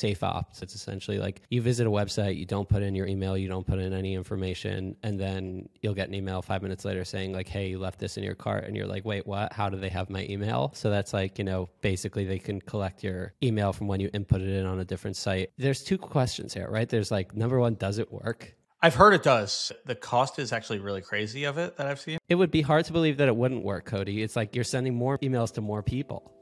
Safe Opt. It's essentially like you visit a website, you don't put in your email, you don't put in any information, and then you'll get an email five minutes later saying like, "Hey, you left this in your cart," and you're like, "Wait, what? How do they have my email?" So that's like you know basically they can collect your email from when you input it in on a different site. There's two questions here, right? There's like number one, does it work? I've heard it does. The cost is actually really crazy of it that I've seen. It would be hard to believe that it wouldn't work, Cody. It's like you're sending more emails to more people.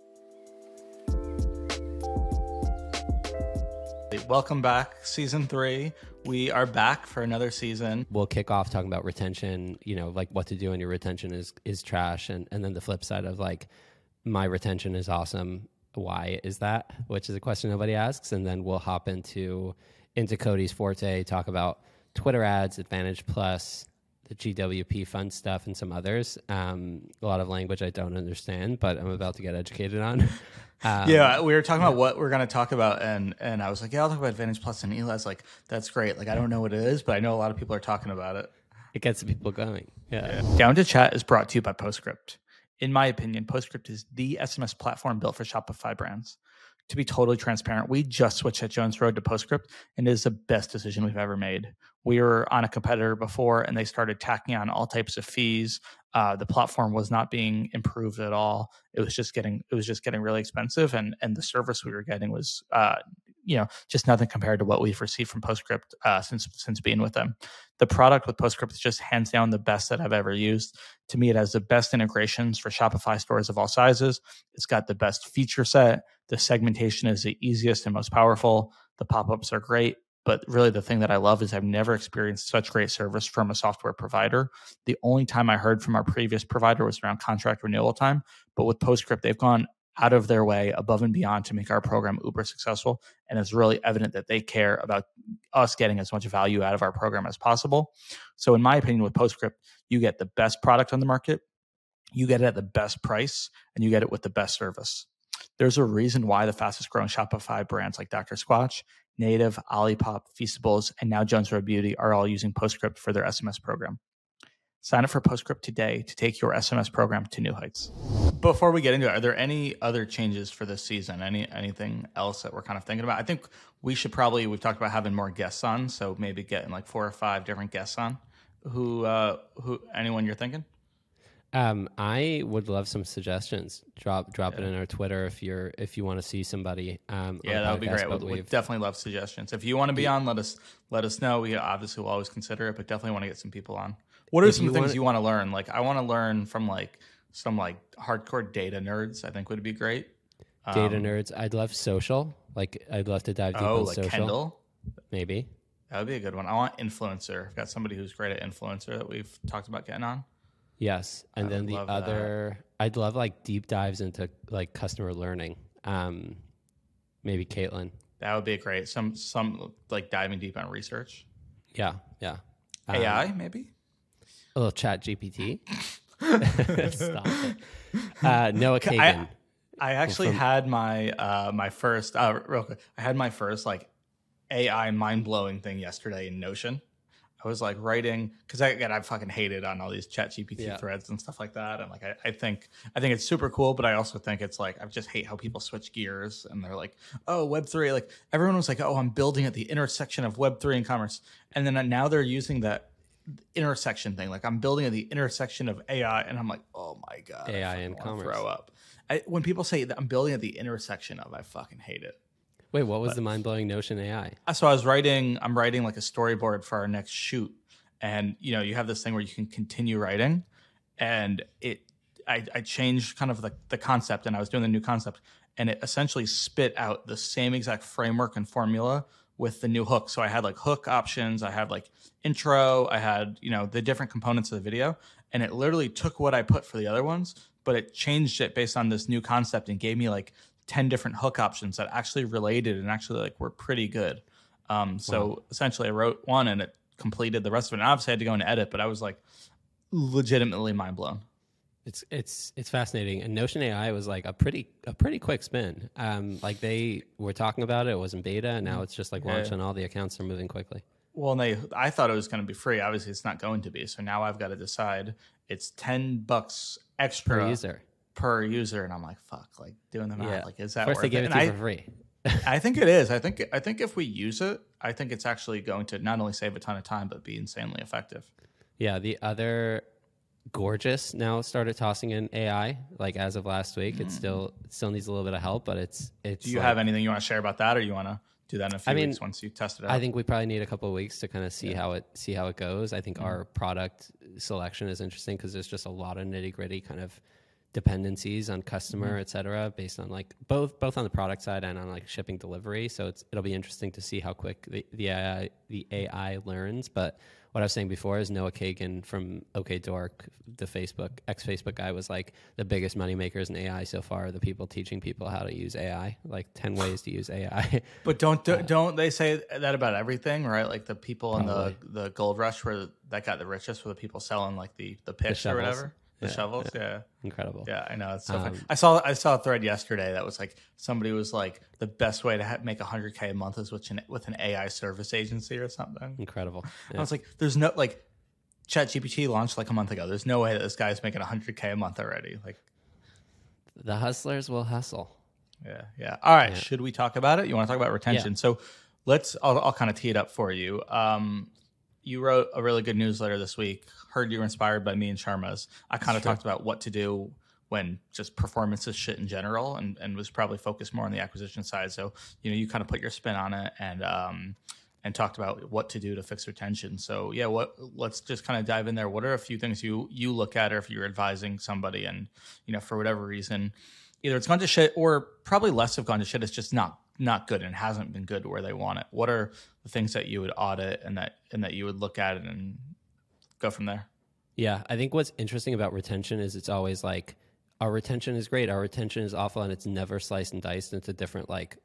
Welcome back, season three. We are back for another season. We'll kick off talking about retention, you know, like what to do when your retention is is trash and, and then the flip side of like my retention is awesome. Why is that? Which is a question nobody asks. And then we'll hop into into Cody's forte, talk about Twitter ads, Advantage Plus, the GWP fun stuff, and some others. Um, a lot of language I don't understand, but I'm about to get educated on. Um, yeah, we were talking about what we're going to talk about, and and I was like, yeah, I'll talk about Advantage Plus, and Eli's like, that's great. Like, I don't know what it is, but I know a lot of people are talking about it. It gets the people going. Yeah. yeah. Down to Chat is brought to you by Postscript. In my opinion, Postscript is the SMS platform built for Shopify brands. To be totally transparent, we just switched at Jones Road to Postscript, and it is the best decision we've ever made. We were on a competitor before and they started tacking on all types of fees. Uh, the platform was not being improved at all. It was just getting it was just getting really expensive and and the service we were getting was uh, you know just nothing compared to what we've received from postscript uh, since since being with them. The product with postscript is just hands down the best that i've ever used. To me it has the best integrations for shopify stores of all sizes. It's got the best feature set the segmentation is the easiest and most powerful the pop-ups are great but really, the thing that I love is I've never experienced such great service from a software provider. The only time I heard from our previous provider was around contract renewal time. But with Postscript, they've gone out of their way above and beyond to make our program uber successful. And it's really evident that they care about us getting as much value out of our program as possible. So, in my opinion, with Postscript, you get the best product on the market, you get it at the best price, and you get it with the best service. There's a reason why the fastest growing Shopify brands like Dr. Squatch Native, Olipop, Feastables, and now Jones Road Beauty are all using Postscript for their SMS program. Sign up for Postscript today to take your SMS program to new heights. Before we get into it, are there any other changes for this season? Any anything else that we're kind of thinking about? I think we should probably we've talked about having more guests on, so maybe getting like four or five different guests on. Who uh who anyone you're thinking? Um, I would love some suggestions. Drop drop yeah. it in our Twitter if you're if you want to see somebody. Um, yeah, that would be great. We we'd definitely love suggestions. If you want to be on, let us let us know. We obviously will always consider it, but definitely want to get some people on. What are if some you things wanna, you want to learn? Like I want to learn from like some like hardcore data nerds. I think would be great. Data um, nerds. I'd love social. Like I'd love to dive deep oh, on like social. Kendall? Maybe that would be a good one. I want influencer. I've got somebody who's great at influencer that we've talked about getting on. Yes, and I then the other, that. I'd love like deep dives into like customer learning. Um, maybe Caitlin. That would be great. Some some like diving deep on research. Yeah, yeah. AI um, maybe. A little Chat GPT. Stop it. Uh, Noah Kagan. I, I actually from, had my uh, my first uh, real quick. I had my first like AI mind blowing thing yesterday in Notion. I was like writing because I again I fucking hated on all these chat GPT yeah. threads and stuff like that. And like I, I, think I think it's super cool, but I also think it's like I just hate how people switch gears and they're like, oh, web three, like everyone was like, Oh, I'm building at the intersection of web three and commerce. And then uh, now they're using that intersection thing. Like I'm building at the intersection of AI and I'm like, oh my God. AI and commerce. Throw up. I, when people say that I'm building at the intersection of, I fucking hate it. Wait, what was but, the mind blowing Notion AI? Uh, so I was writing, I'm writing like a storyboard for our next shoot. And you know, you have this thing where you can continue writing. And it I, I changed kind of the, the concept and I was doing the new concept and it essentially spit out the same exact framework and formula with the new hook. So I had like hook options, I had like intro, I had, you know, the different components of the video. And it literally took what I put for the other ones, but it changed it based on this new concept and gave me like 10 different hook options that actually related and actually like were pretty good. Um, so wow. essentially I wrote one and it completed the rest of it. And obviously I had to go and edit, but I was like legitimately mind blown. It's it's it's fascinating. And Notion AI was like a pretty a pretty quick spin. Um, like they were talking about it, it was in beta, and now mm-hmm. it's just like launched and all the accounts are moving quickly. Well, and they I thought it was going to be free. Obviously, it's not going to be. So now I've got to decide. It's ten bucks extra per user per user, and I'm like, fuck, like doing the math, yeah. like is that First worth they gave it, it to you for free. I think it is. I think I think if we use it, I think it's actually going to not only save a ton of time but be insanely effective. Yeah, the other Gorgias now started tossing in AI like as of last week. It mm. still it still needs a little bit of help, but it's it's. Do you like- have anything you want to share about that, or you want to do that in a few I mean, weeks once you test it out? I think we probably need a couple of weeks to kind of see how it see how it goes. I think mm. our product selection is interesting because there's just a lot of nitty gritty kind of dependencies on customer, mm-hmm. et cetera, based on like both both on the product side and on like shipping delivery. So it's it'll be interesting to see how quick the, the AI the AI learns. But what I was saying before is Noah Kagan from OK Dork, the Facebook ex Facebook guy, was like the biggest money makers in AI so far. are The people teaching people how to use AI, like ten ways to use AI. But don't uh, don't they say that about everything, right? Like the people in the the gold rush where that got the richest were the people selling like the the picks or whatever, the Yeah, shovels. Yeah. Incredible. yeah, I know. It's so funny. Um, I saw I saw a thread yesterday that was like somebody was like the best way to ha- make hundred k a month is with an with an AI service agency or something. Incredible. I was like, there's no like. ChatGPT launched like a month ago. There's no way that this guy's making 100k a month already. Like, The hustlers will hustle. Yeah, yeah. All right. Should we talk about it? You want to talk about retention? Yeah. So let's. I'll, I'll kind of tee it up for you. Um, you wrote a really good newsletter this week. Heard you were inspired by me and Sharma's. I kind of talked about what to do when just performance is shit in general, and and was probably focused more on the acquisition side. So you know, you kind of put your spin on it, and um, and talked about what to do to fix retention. So yeah, what let's just kind of dive in there. What are a few things you you look at, or if you're advising somebody, and you know, for whatever reason, either it's gone to shit, or probably less have gone to shit. It's just not not good and hasn't been good where they want it. What are the things that you would audit and that and that you would look at and go from there? Yeah, I think what's interesting about retention is it's always like our retention is great, our retention is awful, and it's never sliced and diced into different like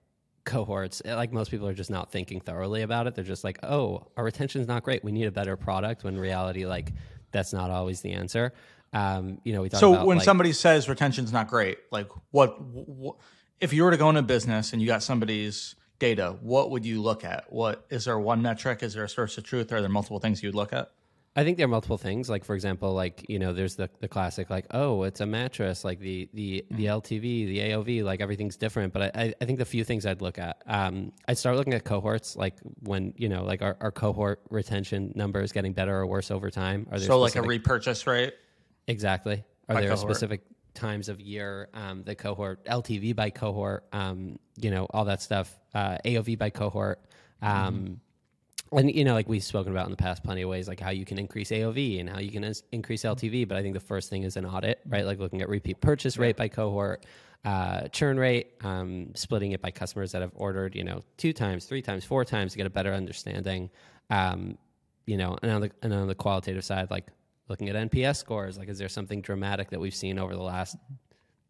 cohorts. Eh, Like most people are just not thinking thoroughly about it. They're just like, oh, our retention is not great. We need a better product. When in reality, like that's not always the answer. Um, you know, we talk So about when like, somebody says retention's not great, like what, what if you were to go into business and you got somebody's data, what would you look at? What is there one metric? Is there a source of truth? Are there multiple things you'd look at? I think there are multiple things. Like for example, like you know, there's the the classic like, oh, it's a mattress. Like the the the LTV, the AOV, like everything's different. But I I- think the few things I'd look at, um, I'd start looking at cohorts. Like when you know, like our, our cohort retention numbers getting better or worse over time. Are there So like a repurchase rate? Exactly. Are By there cohort. specific times of year, um, the cohort, LTV by cohort, um, you know, all that stuff, uh, AOV by cohort. Um, And, you know, like we've spoken about in the past, plenty of ways, like how you can increase AOV and how you can ins- increase LTV. But I think the first thing is an audit, right? Like looking at repeat purchase rate by cohort, uh, churn rate, um, splitting it by customers that have ordered, you know, two times, three times, four times to get a better understanding. Um, you know, and on the and on the qualitative side, like looking at NPS scores, like is there something dramatic that we've seen over the last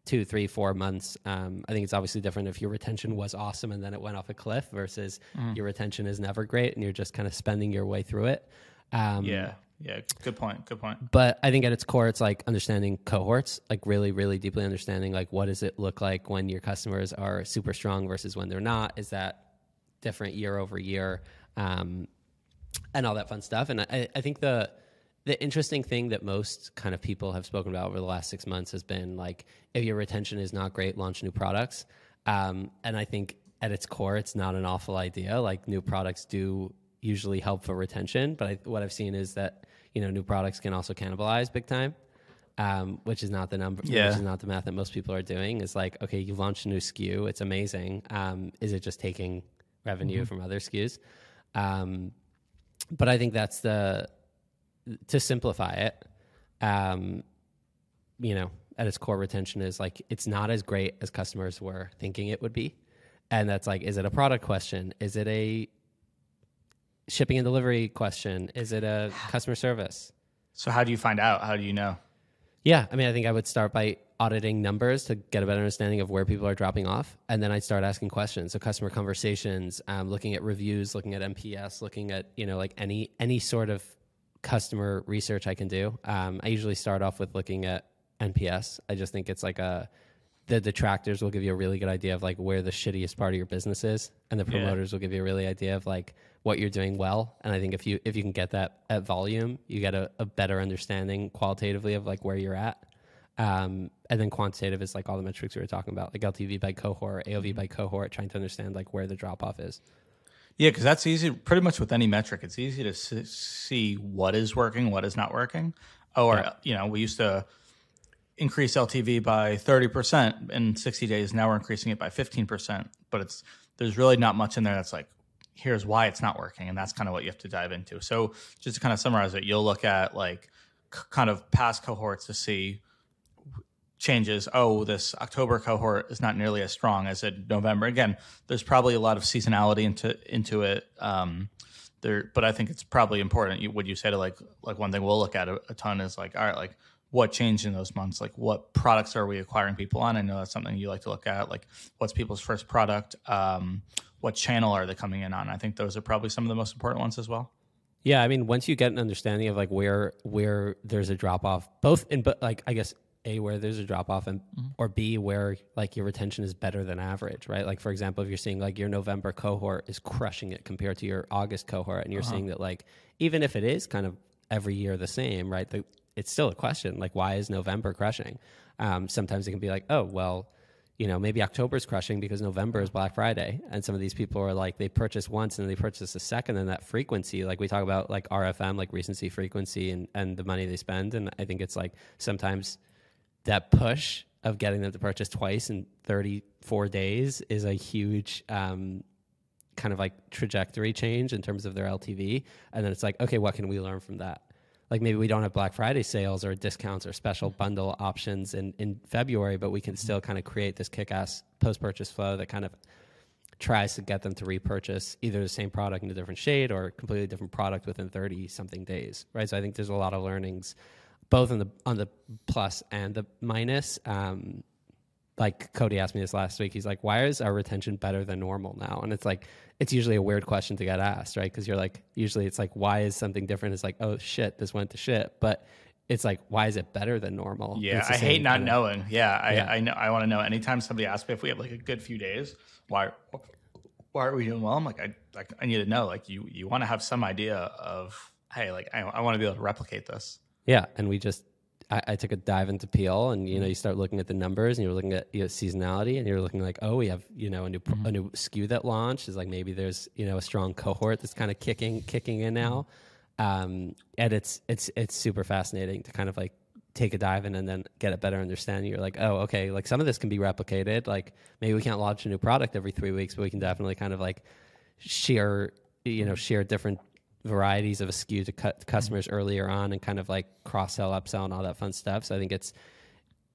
two, three, four months? Um, I think it's obviously different if your retention was awesome and then it went off a cliff versus your retention is never great and you're just kind of spending your way through it. Um, Yeah. Yeah. Good point. Good point. but I think at its core, it's like understanding cohorts, like really, really deeply understanding like what does it look like when your customers are super strong versus when they're not? Is that different year over year, um, and all that fun stuff? And I, I think the the interesting thing that most kind of people have spoken about over the last six months has been like if your retention is not great, launch new products. Um, and I think at its core, it's not an awful idea. Like new products do usually help for retention, but I, what I've seen is that you know new products can also cannibalize big time, um, which is not the number. Yeah. Which is not the math that most people are doing. Is like okay, you launched a new SKU, it's amazing. Um, is it just taking revenue from other SKUs? Um, but I think that's the to simplify it. Um, you know, at its core, retention is like it's not as great as customers were thinking it would be, and that's like, is it a product question? Is it a shipping and delivery question? Is it a customer service? So how do you find out? How do you know? Yeah, I mean, I think I would start by auditing numbers to get a better understanding of where people are dropping off, and then I'd start asking questions. So customer conversations, um, looking at reviews, looking at NPS, looking at you know like any any sort of customer research I can do. Um, I usually start off with looking at NPS. I just think it's like a the detractors will give you a really good idea of like where the shittiest part of your business is, and the promoters will give you a really idea of like what you're doing well. And I think if you if you can get that at volume, you get a, a better understanding qualitatively of like where you're at. Um, and then quantitative is like all the metrics we were talking about, like LTV by cohort, AOV Mm-hmm. by cohort, trying to understand like where the drop off is. Yeah, because that's easy. Pretty much with any metric, it's easy to see what is working, what is not working. Or Yeah. you know, we used to increase LTV by thirty percent in sixty days. Now we're increasing it by fifteen percent. But it's there's really not much in there that's like, here's why it's not working, and that's kind of what you have to dive into. So just to kind of summarize it, you'll look at like c- kind of past cohorts to see changes. Oh, this October cohort is not nearly as strong as in November. Again, there's probably a lot of seasonality into into it. Um, there, but I think it's probably important. You, would you say to like like one thing we'll look at a, a ton is like, all right, like what changed in those months? Like what products are we acquiring people on? I know that's something you like to look at. Like what's people's first product? Um, what channel are they coming in on? I think those are probably some of the most important ones as well. Yeah, I mean, once you get an understanding of like where where there's a drop off, both in but like I guess a where there's a drop off and or b where like your retention is better than average, right? Like for example, if you're seeing like your November cohort is crushing it compared to your August cohort, and you're seeing that like even if it is kind of every year the same, right? The, it's still a question like why is November crushing? Um, sometimes it can be like oh well you know, maybe October's crushing because November is Black Friday. And some of these people are like, they purchase once and then they purchase a second. And that frequency, like we talk about like RFM, like recency frequency and, and the money they spend. And I think it's like sometimes that push of getting them to purchase twice in 34 days is a huge, um, kind of like trajectory change in terms of their LTV. And then it's like, okay, what can we learn from that? like maybe we don't have Black Friday sales or discounts or special bundle options in, in February, but we can still kind of create this kick ass post purchase flow that kind of tries to get them to repurchase either the same product in a different shade or a completely different product within 30 something days. Right. So I think there's a lot of learnings both on the on the plus and the minus. Um, like Cody asked me this last week. He's like, "Why is our retention better than normal now?" And it's like, it's usually a weird question to get asked, right? Because you're like, usually it's like, "Why is something different?" It's like, "Oh shit, this went to shit," but it's like, "Why is it better than normal?" Yeah, I hate not knowing. Yeah, I Yeah. I know I want to know. Anytime somebody asks me if we have like a good few days, why why are we doing well? I'm like I like I need to know. Like you you want to have some idea of hey, like I, I want to be able to replicate this. Yeah, and we just I, I took a dive into Peel, and you know you start looking at the numbers, and you're looking at you know, seasonality, and you're looking like, oh, we have you know a new pro- a new SKU that launched is like maybe there's you know a strong cohort that's kind of kicking kicking in now, um, and it's it's it's super fascinating to kind of like take a dive in and then get a better understanding. You're like, oh, okay, like some of this can be replicated. Like maybe we can't launch a new product every three weeks, but we can definitely kind of like share you know share different varieties of a SKU to cut customers earlier on and kind of like cross sell, upsell, and all that fun stuff. So I think it's,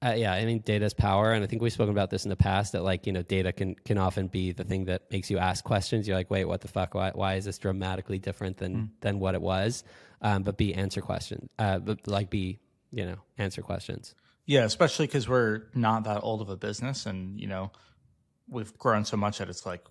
uh, yeah, I mean, data is power, and I think we've spoken about this in the past that like you know, data can can often be the thing that makes you ask questions. You're like, wait, what the fuck? Why why is this dramatically different than than what it was? Um, but be answer questions. Uh, but like be you know, answer questions. Yeah, especially because we're not that old of a business, and you know we've grown so much that it's like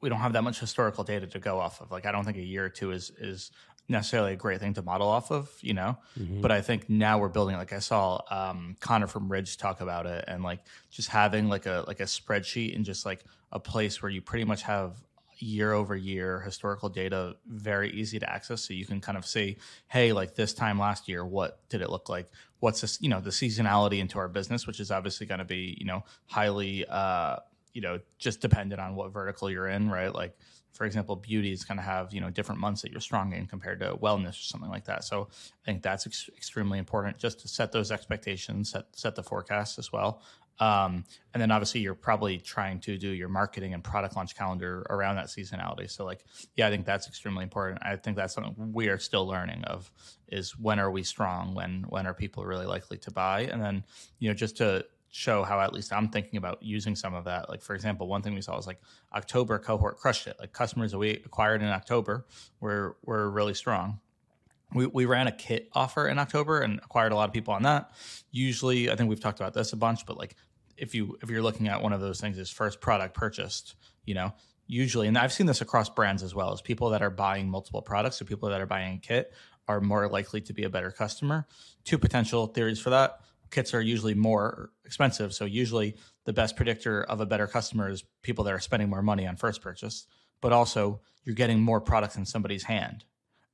we don't have that much historical data to go off of. Like I don't think a year or two is is necessarily a great thing to model off of, you know. But I think now we're building. Like I saw um, Connor from Ridge talk about it, and like just having like a like a spreadsheet and just like a place where you pretty much have year over year historical data very easy to access so you can kind of see hey like this time last year what did it look like what's this you know the seasonality into our business which is obviously going to be you know highly uh you know just dependent on what vertical you're in right like for example beauty is going to have you know different months that you're strong in compared to wellness or something like that so i think that's ex- extremely important just to set those expectations set set the forecast as well um, and then obviously you're probably trying to do your marketing and product launch calendar around that seasonality. So like, yeah, I think that's extremely important. I think that's something we are still learning of is when are we strong? When, when are people really likely to buy? And then, you know, just to show how at least I'm thinking about using some of that. Like, for example, one thing we saw was like October cohort crushed it. Like customers that we acquired in October were, were really strong we, we ran a kit offer in October and acquired a lot of people on that. Usually, I think we've talked about this a bunch, but like if you if you're looking at one of those things as first product purchased, you know, usually, and I've seen this across brands as well, as people that are buying multiple products or people that are buying a kit are more likely to be a better customer. Two potential theories for that. Kits are usually more expensive. So usually the best predictor of a better customer is people that are spending more money on first purchase, but also you're getting more products in somebody's hand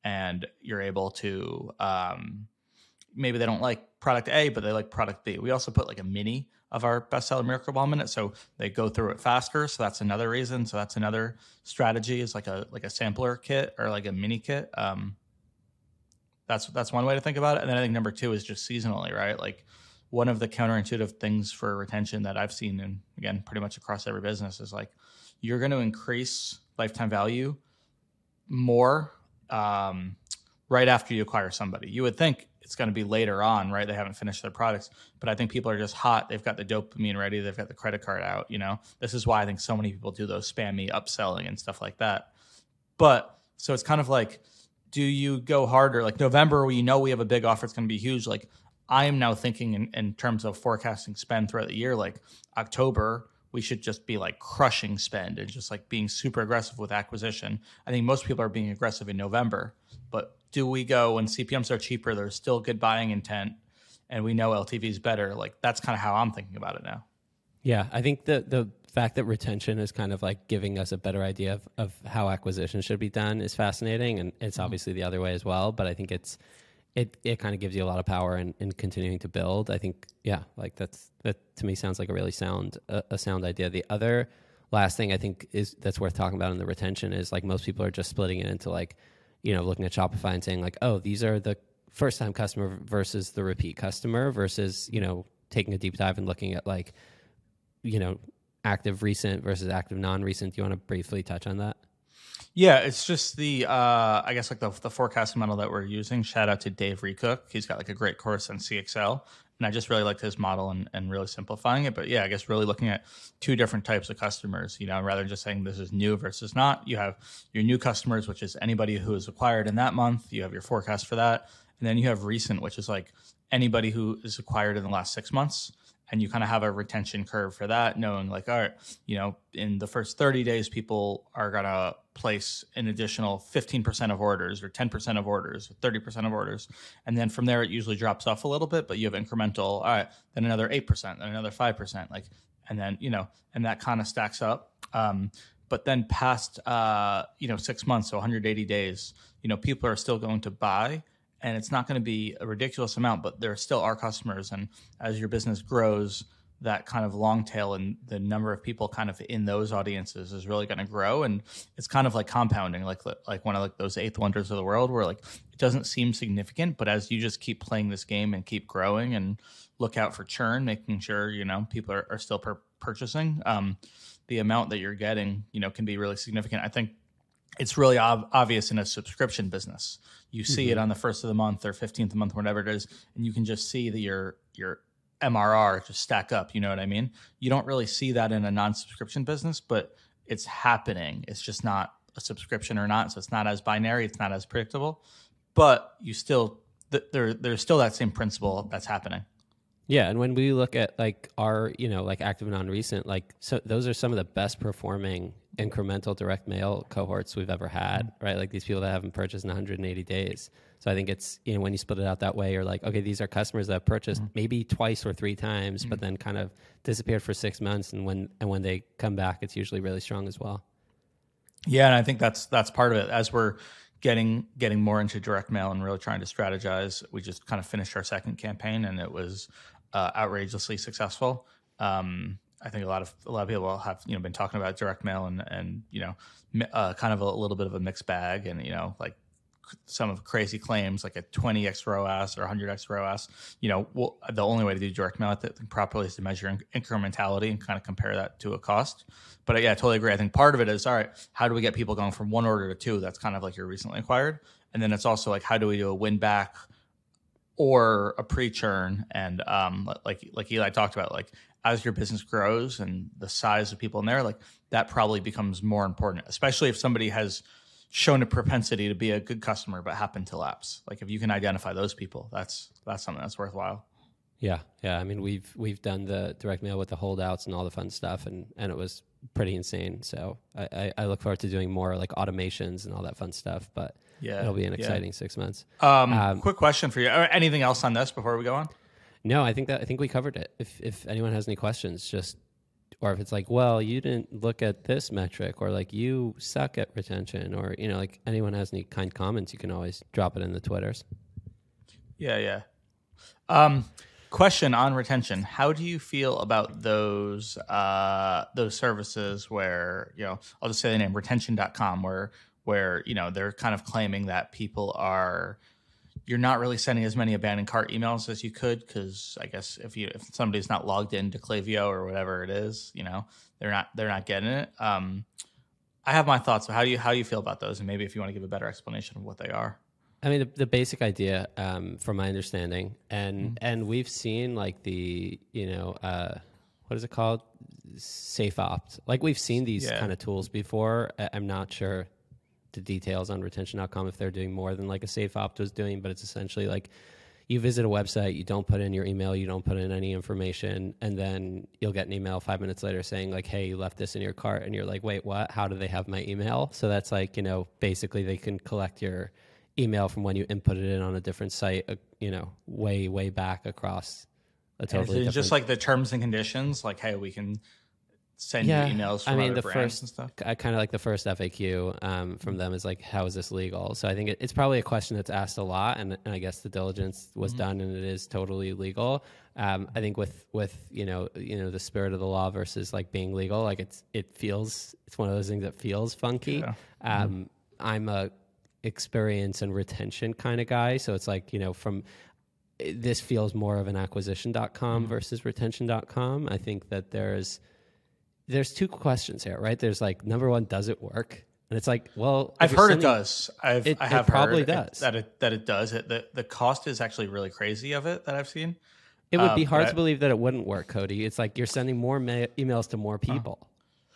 and you're able to um, maybe they don't like product A, but they like product B. We also put like a mini of our bestseller Miracle Balm Minute, so they go through it faster. So that's another reason. So that's another strategy is like a like a sampler kit or like a mini kit. Um, that's that's one way to think about it. And then I think number two is just seasonally, right? Like one of the counterintuitive things for retention that I've seen, and again, pretty much across every business, is like you're going to increase lifetime value more um, right after you acquire somebody. You would think it's going to be later on, right? They haven't finished their products, but I think people are just hot. They've got the dopamine ready. They've got the credit card out. You know, this is why I think so many people do those spammy upselling and stuff like that. But so it's kind of like, do you go harder? Like November, we know we have a big offer. It's going to be huge. Like I am now thinking in, in terms of forecasting spend throughout the year. Like October, we should just be like crushing spend and just like being super aggressive with acquisition. I think most people are being aggressive in November, but do we go when CPMs are cheaper? There's still good buying intent, and we know LTV is better. Like that's kind of how I'm thinking about it now. Yeah, I think the the fact that retention is kind of like giving us a better idea of, of how acquisition should be done is fascinating, and it's mm-hmm. obviously the other way as well. But I think it's it it kind of gives you a lot of power in, in continuing to build. I think yeah, like that's that to me sounds like a really sound a sound idea. The other last thing I think is that's worth talking about in the retention is like most people are just splitting it into like you know, looking at Shopify and saying like, oh, these are the first time customer versus the repeat customer versus, you know, taking a deep dive and looking at like, you know, active recent versus active non recent. Do you want to briefly touch on that? Yeah, it's just the uh, I guess like the the forecasting model that we're using. Shout out to Dave Rekuc. He's got like a great course on CXL and I just really liked his model and, and really simplifying it. But yeah, I guess really looking at two different types of customers, you know, rather than just saying this is new versus not. You have your new customers, which is anybody who is acquired in that month. You have your forecast for that. And then you have recent, which is like anybody who is acquired in the last six months and you kind of have a retention curve for that, knowing like, all right, you know, in the first 30 days, people are going to place an additional 15% of orders or 10% of orders or 30% of orders. And then from there, it usually drops off a little bit, but you have incremental, all right, then another 8%, then another 5%, like, and then, you know, and that kind of stacks up. Um, but then past, uh, you know, six months, so 180 days, you know, people are still going to buy and it's not going to be a ridiculous amount, but there still are customers. And as your business grows, that kind of long tail and the number of people kind of in those audiences is really going to grow and it's kind of like compounding like like one of like those eighth wonders of the world where like it doesn't seem significant but as you just keep playing this game and keep growing and look out for churn making sure you know people are, are still per- purchasing um, the amount that you're getting you know can be really significant i think it's really ob- obvious in a subscription business. You see mm-hmm. it on the first of the month or fifteenth of the month, whatever it is, and you can just see that your your MRR just stack up. You know what I mean? You don't really see that in a non-subscription business, but it's happening. It's just not a subscription or not, so it's not as binary. It's not as predictable, but you still th- there there's still that same principle that's happening. Yeah, and when we look at like our, you know, like active non-recent, like so those are some of the best performing incremental direct mail cohorts we've ever had, right? Like these people that haven't purchased in 180 days. So I think it's you know when you split it out that way, you're like, okay, these are customers that have purchased mm-hmm. maybe twice or three times, mm-hmm. but then kind of disappeared for six months, and when and when they come back, it's usually really strong as well. Yeah, and I think that's that's part of it. As we're getting getting more into direct mail and really trying to strategize, we just kind of finished our second campaign, and it was uh, outrageously successful. Um, I think a lot of a lot of people have you know been talking about direct mail and and you know uh, kind of a little bit of a mixed bag and you know like some of crazy claims like a 20x ROAS or 100x ROAS. You know, well, the only way to do direct mail properly is to measure incrementality and kind of compare that to a cost. But yeah, I totally agree. I think part of it is all right. How do we get people going from one order to two? That's kind of like you're recently acquired, and then it's also like how do we do a win back or a pre-churn and um, like like Eli talked about, like as your business grows and the size of people in there, like that probably becomes more important, especially if somebody has shown a propensity to be a good customer but happen to lapse. Like if you can identify those people, that's that's something that's worthwhile. Yeah, yeah. I mean, we've we've done the direct mail with the holdouts and all the fun stuff, and and it was pretty insane. So I, I, I look forward to doing more like automations and all that fun stuff. But yeah, it'll be an exciting yeah. six months. Um, um, quick question for you. Anything else on this before we go on? No, I think that I think we covered it. If if anyone has any questions, just or if it's like, well, you didn't look at this metric, or like you suck at retention, or you know, like anyone has any kind comments, you can always drop it in the twitters. Yeah, yeah. Um, question on retention: How do you feel about those uh, those services where you know I'll just say the name retention.com where where you know they're kind of claiming that people are you're not really sending as many abandoned cart emails as you could because I guess if you if somebody's not logged into Klaviyo or whatever it is, you know they're not they're not getting it. Um, I have my thoughts. How do you how do you feel about those? And maybe if you want to give a better explanation of what they are. I mean, the, the basic idea, um, from my understanding, and mm-hmm. and we've seen like the you know uh, what is it called, Safe Opt. Like we've seen these yeah. kind of tools before. I'm not sure the details on retention.com if they're doing more than like a Safe Opt was doing, but it's essentially like you visit a website, you don't put in your email, you don't put in any information, and then you'll get an email five minutes later saying like, "Hey, you left this in your cart," and you're like, "Wait, what? How do they have my email?" So that's like you know basically they can collect your email from when you inputted it in on a different site, uh, you know, way way back across a totally different... just like the terms and conditions, like hey, we can send yeah, you emails. I mean, the first, and I kind of like the first FAQ um, from them is like, how is this legal? So I think it, it's probably a question that's asked a lot, and, and I guess the diligence was mm-hmm. done, and it is totally legal. Um, I think with with you know you know the spirit of the law versus like being legal, like it's it feels it's one of those things that feels funky. Yeah. Um, mm-hmm. I'm a experience and retention kind of guy. So it's like, you know, from this feels more of an acquisition.com mm-hmm. versus retention.com. I think that there's there's two questions here, right? There's like number one, does it work? And it's like, well, I've heard sending, it does. I've it, I have it probably does that it that it does. It the the cost is actually really crazy of it that I've seen. It would be um, hard to believe that it wouldn't work, Cody. It's like you're sending more ma- emails to more people.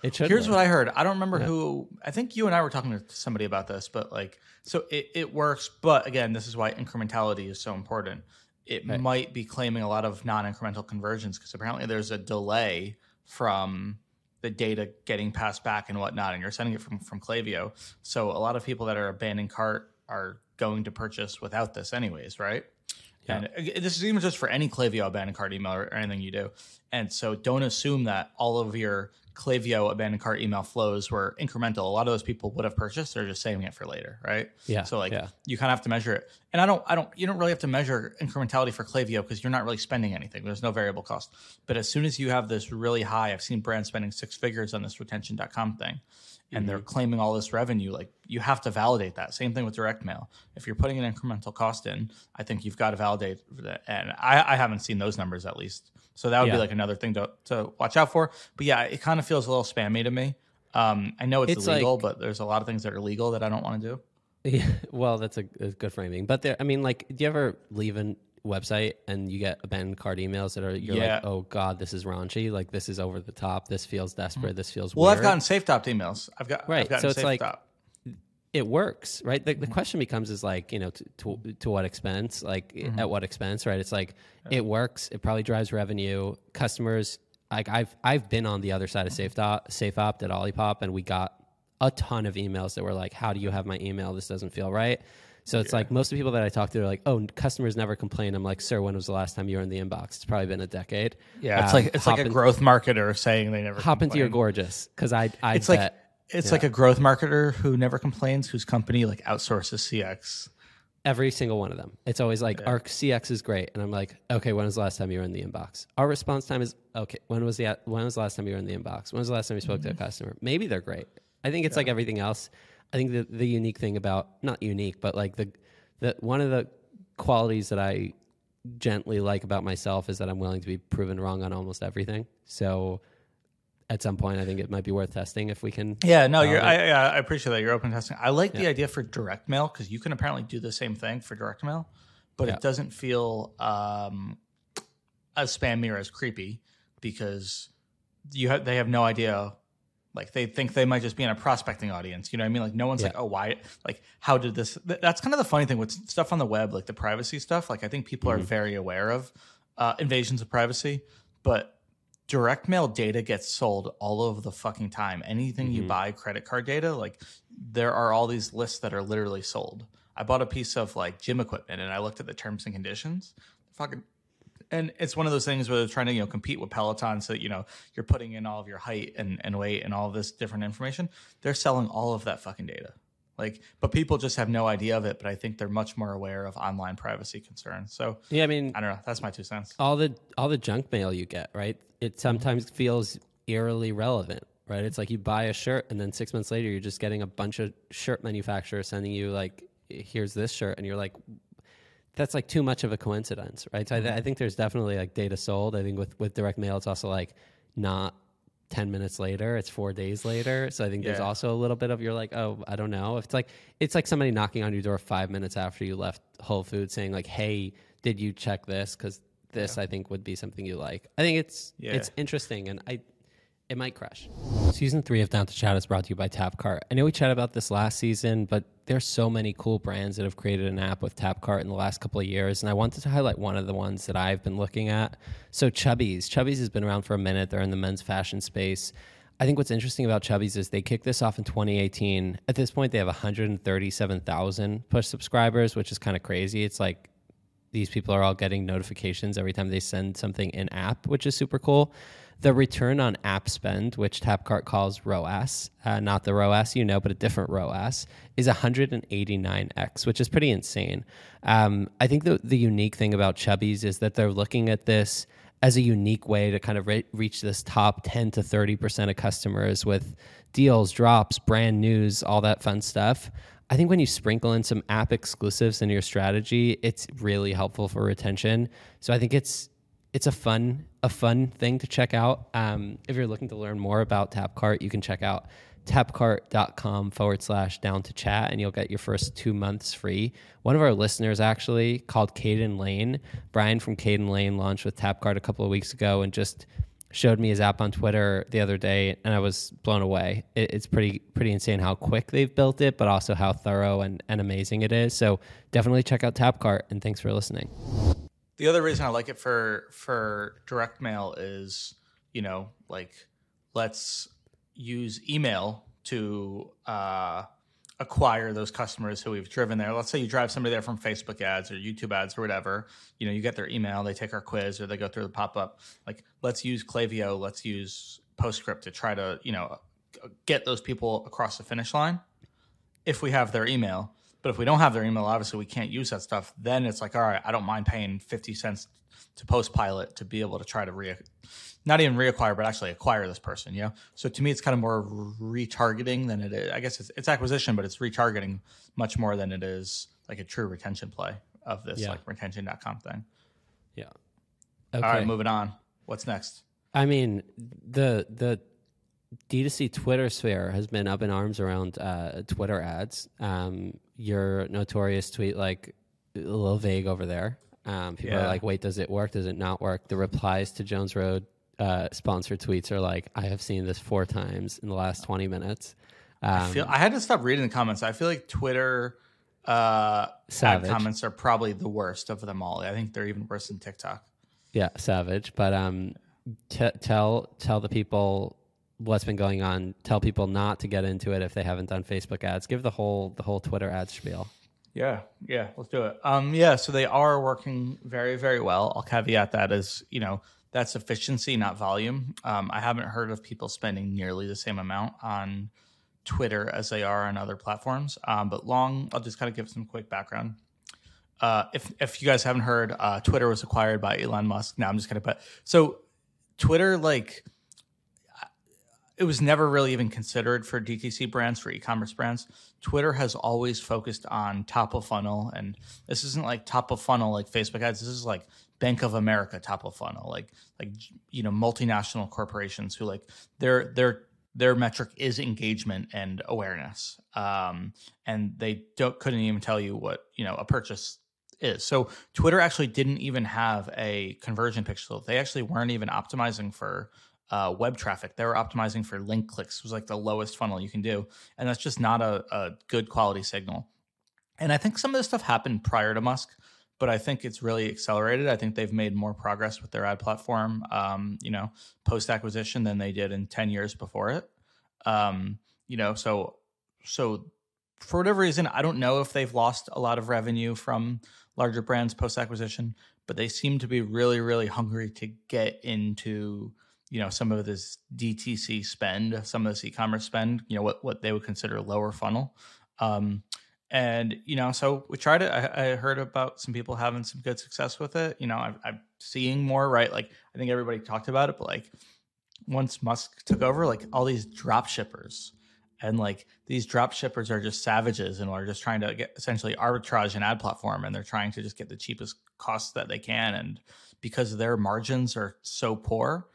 It should. Here's work. what I heard. I don't remember yeah. who. I think you and I were talking to somebody about this, but like, so it, it works. But again, this is why incrementality is so important. It right. might be claiming a lot of non-incremental conversions because apparently there's a delay from the data getting passed back and whatnot, and you're sending it from from Klaviyo. So a lot of people that are abandoning cart are going to purchase without this, anyways, right? Yeah. And uh, this is even just for any Klaviyo abandoned cart email or anything you do. And so don't assume that all of your Klaviyo abandoned cart email flows were incremental. A lot of those people would have purchased; they're just saving it for later, right? Yeah. So like, yeah. you kind of have to measure it. And I don't, I don't, you don't really have to measure incrementality for Klaviyo because you're not really spending anything. There's no variable cost. But as soon as you have this really high, I've seen brands spending six figures on this retention.com thing, and mm-hmm. they're claiming all this revenue. Like you have to validate that. Same thing with direct mail. If you're putting an incremental cost in, I think you've got to validate that. And I, I haven't seen those numbers at least. So that would yeah. be like another thing to, to watch out for. But yeah, it kind of feels a little spammy to me. Um, I know it's, it's illegal, like, but there's a lot of things that are legal that I don't want to do. Yeah, well, that's a, a, good framing. But there, I mean, like, do you ever leave a website and you get abandoned cart emails that are you're yeah. like, oh god, this is raunchy. Like, this is over the top. This feels desperate. Mm-hmm. This feels well. Weird. I've gotten safe opt emails. I've got right. I've so it's like it works, right? The, the, mm-hmm. question becomes is like, you know, to, to, to what expense? Like, mm-hmm. at what expense, right? It's like yeah. it works. It probably drives revenue. Customers, like I've I've been on the other side of Safe Opt, Safe Opt at Olipop, and we got a ton of emails that were like, "How do you have my email? This doesn't feel right." So it's yeah. like most of the people that I talk to are like, "Oh, customers never complain." I'm like, "Sir, when was the last time you were in the inbox? It's probably been a decade." Yeah, it's um, like it's like a in, growth marketer saying they never hop complain. into your Gorgias because I I it's bet, like it's yeah. like a growth marketer who never complains, whose company like outsources CX. Every single one of them. It's always like yeah. our CX is great, and I'm like, okay, when was the last time you were in the inbox? Our response time is okay. When was the when was the last time you were in the inbox? When was the last time you spoke mm-hmm. to a mm-hmm. customer? Maybe they're great. I think it's yeah. like everything else. I think the the unique thing about not unique, but like the the one of the qualities that I gently like about myself is that I'm willing to be proven wrong on almost everything. So at some point, I think it might be worth testing if we can. Yeah, no, you're. I, I, appreciate that you're open testing. I like yeah. the idea for direct mail because you can apparently do the same thing for direct mail, but yeah. it doesn't feel um, as spammy or as creepy because you have they have no idea. Like they think they might just be in a prospecting audience. You know what I mean? Like no one's yeah. like, oh, why? Like how did this? That's kind of the funny thing with stuff on the web, like the privacy stuff. Like I think people mm-hmm. are very aware of uh, invasions of privacy, but direct mail data gets sold all over the fucking time. Anything mm-hmm. you buy credit card data, like there are all these lists that are literally sold. I bought a piece of like gym equipment and I looked at the terms and conditions. Fucking and it's one of those things where they're trying to you know compete with Peloton, so you know you're putting in all of your height and, and weight and all this different information. They're selling all of that fucking data. Like, but people just have no idea of it. But I think they're much more aware of online privacy concerns. So Yeah, I mean, I don't know. That's my two cents. all the all the junk mail you get, right? It mm-hmm. sometimes feels eerily relevant, right? It's like you buy a shirt and then six months later you're just getting a bunch of shirt manufacturers sending you like, here's this shirt, and you're like, that's like too much of a coincidence, right? So I, th- I think there's definitely like data sold. I think with with direct mail, it's also like not. 10 minutes later it's four days later. So i think there's also a little bit of you're like oh i don't know. If it's like it's like somebody knocking on your door five minutes after you left whole foods saying like hey did you check this? Because this i think would be something you like. I think it's Yeah. it's interesting. And i it might crash season three of down to chat is brought to you by tapcart i know we chatted about this last season but there's so many cool brands that have created an app with tapcart in the last couple of years and i wanted to highlight one of the ones that i've been looking at so chubbies chubbies has been around for a minute they're in the men's fashion space I think what's interesting about Chubbies is they kicked this off in 2018. At this point, they have 137,000 push subscribers, which is kind of crazy. It's like these people are all getting notifications every time they send something in app, which is super cool. The return on app spend, which Tapcart calls ROAS, uh, not the ROAS you know, but a different ROAS, is 189x, which is pretty insane. Um, I think the, the unique thing about Chubbies is that they're looking at this as a unique way to kind of re- reach this top 10 to 30% of customers with deals, drops, brand news, all that fun stuff. I think when you sprinkle in some app exclusives in your strategy, it's really helpful for retention. So I think it's it's a fun a fun thing to check out. Um, if you're looking to learn more about Tapcart, you can check out tapcart.com forward slash down to chat and you'll get your first two months free. One of our listeners actually called Caden Lane. Brian from Caden Lane launched with Tapcart a couple of weeks ago and just showed me his app on Twitter the other day and I was blown away. It, it's pretty pretty insane how quick they've built it, but also how thorough and, and amazing it is. So definitely check out Tapcart and thanks for listening. The other reason I like it for for direct mail is, you know, like let's use email to uh, acquire those customers who we've driven there. Let's say you drive somebody there from Facebook ads or YouTube ads or whatever. You know, you get their email, they take our quiz, or they go through the pop up. Like, let's use Klaviyo, let's use Postscript to try to, you know, get those people across the finish line if we have their email. But if we don't have their email, obviously we can't use that stuff. Then it's like, all right, I don't mind paying 50 cents to PostPilot to be able to try to re not even reacquire, but actually acquire this person. Yeah. So to me, it's kind of more retargeting than it is. I guess it's, it's acquisition, but it's retargeting much more than it is like a true retention play of this Yeah. like retention.com thing. Yeah. All right, moving on. What's next? I mean, the the D2C Twitter sphere has been up in arms around uh, Twitter ads. Um, your notorious tweet, like a little vague over there. Um, people Yeah. are like, "Wait, does it work? Does it not work?" The replies to Jones Road uh, sponsored tweets are like, "I have seen this four times in the last twenty minutes." Um, I feel I had to stop reading the comments. I feel like Twitter uh, comments are probably the worst of them all. I think they're even worse than TikTok. Yeah, savage. But um, t- tell tell the people what's been going on. Tell people not to get into it if they haven't done Facebook ads. Give the whole the whole Twitter ad spiel. Yeah, yeah, let's do it. Um, yeah, so they are working very, very well. I'll caveat that as you know that's efficiency, not volume. Um, I haven't heard of people spending nearly the same amount on Twitter as they are on other platforms. Um, but long, I'll just kind of give some quick background. Uh, if if you guys haven't heard, uh, Twitter was acquired by Elon Musk. Now I'm just gonna put so Twitter like it was never really even considered for DTC brands, for e-commerce brands. Twitter has always focused on top of funnel, and this isn't like top of funnel like Facebook ads. This is like Bank of America top of funnel, like like you know multinational corporations who like their their their metric is engagement and awareness, um, and they don't couldn't even tell you what you know a purchase is. So Twitter actually didn't even have a conversion pixel. They actually weren't even optimizing for uh, web traffic. They were optimizing for link clicks. Was like the lowest funnel you can do, and that's just not a, a good quality signal. And I think some of this stuff happened prior to Musk, but I think it's really accelerated. I think they've made more progress with their ad platform, um, you know, post acquisition than they did in ten years before it. Um, you know, so so for whatever reason, I don't know if they've lost a lot of revenue from larger brands post acquisition, but they seem to be really, really hungry to get into you know some of this DTC spend, some of this e-commerce spend, you know what what they would consider lower funnel. Um, and you know, so we tried it. I, I, heard about some people having some good success with it. You know, I, I'm seeing more. Right, like I think everybody talked about it, but like once Musk took over, like all these drop shippers and like these drop shippers are just savages and are just trying to get essentially arbitrage an ad platform and they're trying to just get the cheapest costs that they can and because their margins are so poor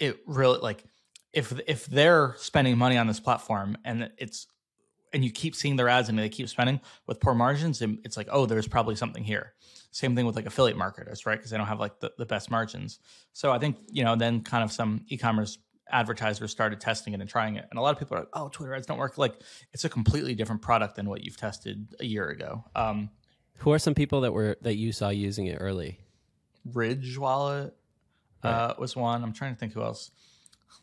it really like if if they're spending money on this platform and it's and you keep seeing their ads and they keep spending with poor margins it's like oh there's probably something here. Same thing with like affiliate marketers right? Because they don't have like the, the best margins. So i think you know then kind of some e-commerce advertisers started testing it and trying it. And a lot of people are like oh twitter ads don't work. Like it's a completely different product than what you've tested a year ago. Um, who are some people that were that you saw using it early? Ridge wallet right. uh, was one i'm trying to think who else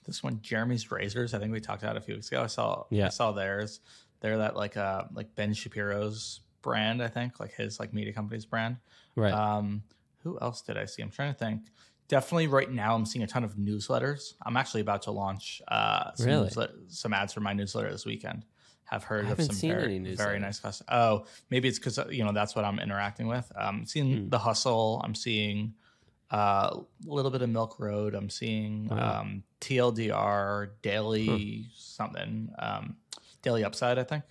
this one jeremy's razors i think we talked about a few weeks ago i saw yeah. i saw theirs they're that like uh like ben shapiro's brand i think like his like media company's brand right um who else did i see i'm trying to think definitely right now i'm seeing a ton of newsletters i'm actually about to launch uh some, really? some ads for my newsletter this weekend have heard of some very, very nice custom. Oh, maybe it's because you know that's what I'm interacting with. I'm seeing hmm. the hustle. I'm seeing uh, a little bit of Milk Road. I'm seeing wow. um, TLDR daily huh. something um, daily upside. I think.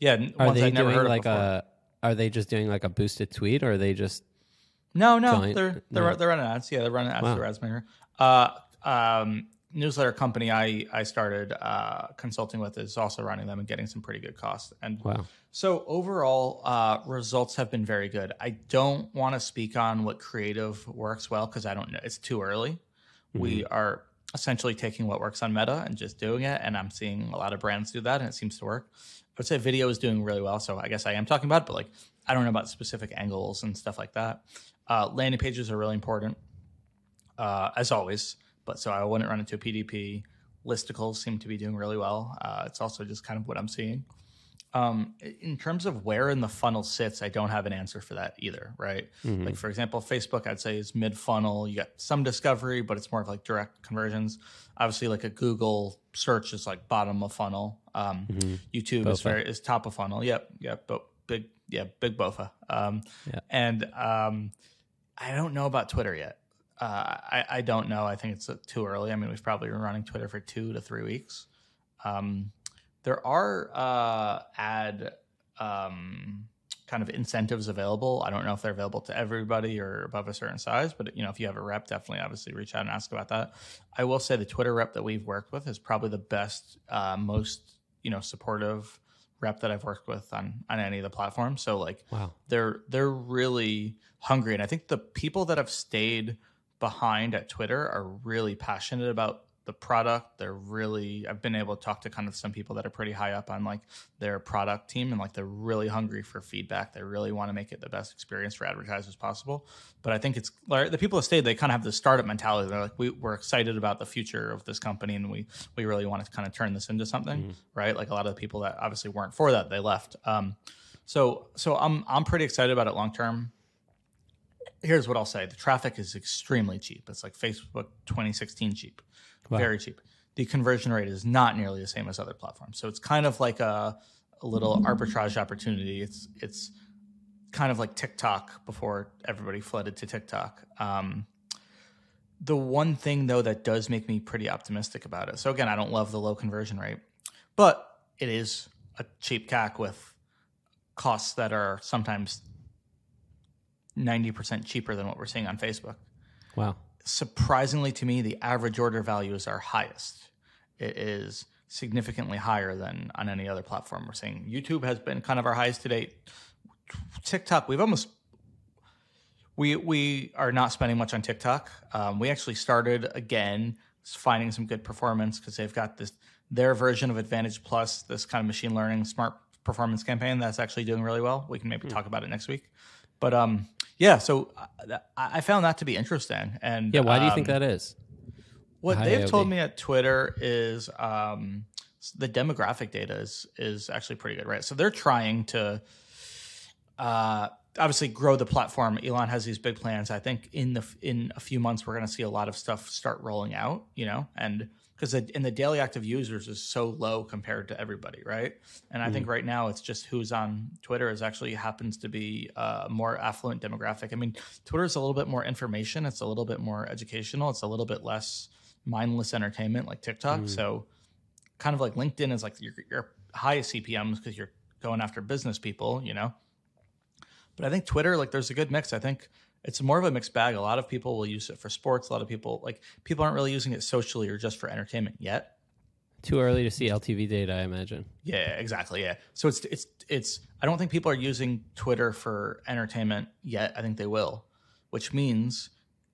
Yeah, are they doing like a? Are they just doing like a boosted tweet, or are they just? No, no, they're they're no. they're running ads. Yeah, they're running ads wow. through Uh, um, newsletter company I I started uh, consulting with is also running them and getting some pretty good costs. And wow. so overall, uh, results have been very good. I don't want to speak on what creative works well because I don't know. It's too early. Mm-hmm. We are essentially taking what works on Meta and just doing it, and I'm seeing a lot of brands do that, and it seems to work. I would say video is doing really well, so I guess I am talking about it, but like I don't know about specific angles and stuff like that. Uh, landing pages are really important, uh, as always. But so I wouldn't run into a PDP. Listicles seem to be doing really well. Uh, it's also just kind of what I'm seeing. Um, in terms of where in the funnel sits, I don't have an answer for that either, right? Mm-hmm. Like for example, Facebook, I'd say is mid funnel. You got some discovery, but it's more of like direct conversions. Obviously, like a Google search is like bottom of funnel. Um, mm-hmm. YouTube BOFA. is very is top of funnel. Yep, yep, but big, yeah, big BOFA. Um, yeah. And um, I don't know about Twitter yet. Uh, I, I don't know. I think it's uh, too early. I mean, we've probably been running Twitter for two to three weeks. Um, there are uh, ad um, kind of incentives available. I don't know if they're available to everybody or above a certain size, but you know, if you have a rep, definitely obviously reach out and ask about that. I will say the Twitter rep that we've worked with is probably the best, uh, most you know, supportive rep that I've worked with on on any of the platforms. So like, wow, they're they're really hungry, and I think the people that have stayed behind at Twitter are really passionate about the product. They're really I've been able to talk to kind of some people that are pretty high up on like their product team and like they're really hungry for feedback. They really want to make it the best experience for advertisers possible. But I think it's like the people that stayed, they kind of have the startup mentality. They're like, we, we're excited about the future of this company and we we really want to kind of turn this into something, mm-hmm. right? Like a lot of the people that obviously weren't for that, they left. Um, so so I'm I'm pretty excited about it long term here's what I'll say: the traffic is extremely cheap. It's like Facebook 2016 cheap, wow. very cheap. The conversion rate is not nearly the same as other platforms. So it's kind of like a, a little arbitrage opportunity. It's it's kind of like TikTok before everybody flooded to TikTok. Um, the one thing though that does make me pretty optimistic about it. So again, I don't love the low conversion rate, but it is a cheap CAC with costs that are sometimes 90% cheaper than what we're seeing on Facebook. Wow. Surprisingly to me, the average order value is our highest. It is significantly higher than on any other platform. We're seeing YouTube has been kind of our highest to date. TikTok, we've almost we we are not spending much on TikTok. Um, we actually started again finding some good performance because they've got this their version of Advantage Plus, this kind of machine learning smart performance campaign that's actually doing really well. We can maybe mm. talk about it next week. But um, yeah, so uh, I found that to be interesting. And yeah, why do you um, think that is? What they've told me at Twitter is um, the demographic data is is actually pretty good, right? So they're trying to uh, obviously grow the platform. Elon has these big plans. I think in the in a few months we're going to see a lot of stuff start rolling out, you know, and because in the daily active users is so low compared to everybody, right? And I think mm-hmm. right now it's just who's on Twitter is actually happens to be a more affluent demographic. I mean, Twitter is a little bit more information, it's a little bit more educational, it's a little bit less mindless entertainment like TikTok. Mm. So, kind of like LinkedIn is like your, your highest CPMs because you're going after business people, you know. But I think Twitter, like, there's a good mix. I think it's more of a mixed bag. A lot of people will use it for sports. A lot of people, like, people aren't really using it socially or just for entertainment yet. Too early to see LTV data, I imagine. Yeah, exactly. Yeah. So it's it's it's. I don't think people are using Twitter for entertainment yet. I think they will, which means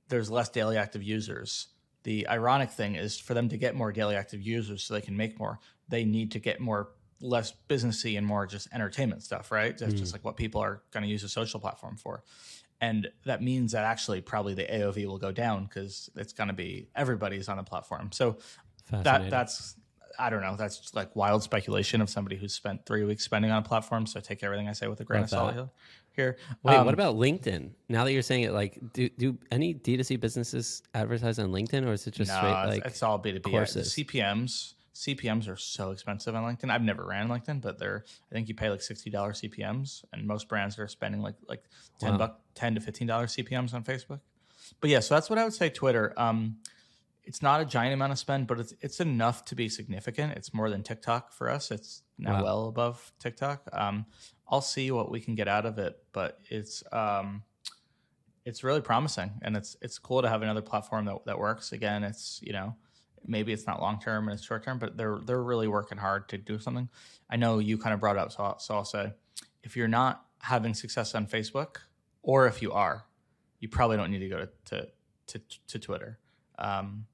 there's less daily active users. The ironic thing is for them to get more daily active users so they can make more, they need to get more less businessy and more just entertainment stuff, right? That's just mm. like what people are going to use a social platform for. And that means that actually probably the AOV will go down because it's going to be everybody's on the platform. So that that's I don't know. That's like wild speculation of somebody who's spent three weeks spending on a platform. So take everything I say with a grain Love of salt here. Wait, Um, what about LinkedIn? Now that you're saying it, like, do do any D2C businesses advertise on LinkedIn, or is it just no, straight like? it's all B two B. courses? CPMS CPMS are so expensive on LinkedIn. I've never ran LinkedIn, but they're I think you pay like sixty dollars CPMS, and most brands are spending like like ten Wow. buck ten to fifteen dollars CPMS on Facebook. But yeah, so that's what I would say. Twitter. Um, it's not a giant amount of spend, but it's it's enough to be significant. It's more than TikTok for us. It's now Wow. well above TikTok. Um, I'll see what we can get out of it, but it's um, it's really promising, and it's it's cool to have another platform that that works. Again, it's you know maybe it's not long term and it's short term, but they're they're really working hard to do something. I know you kind of brought it up, so I'll, so I'll say if you're not having success on Facebook, or if you are, you probably don't need to go to to to, to Twitter. Um,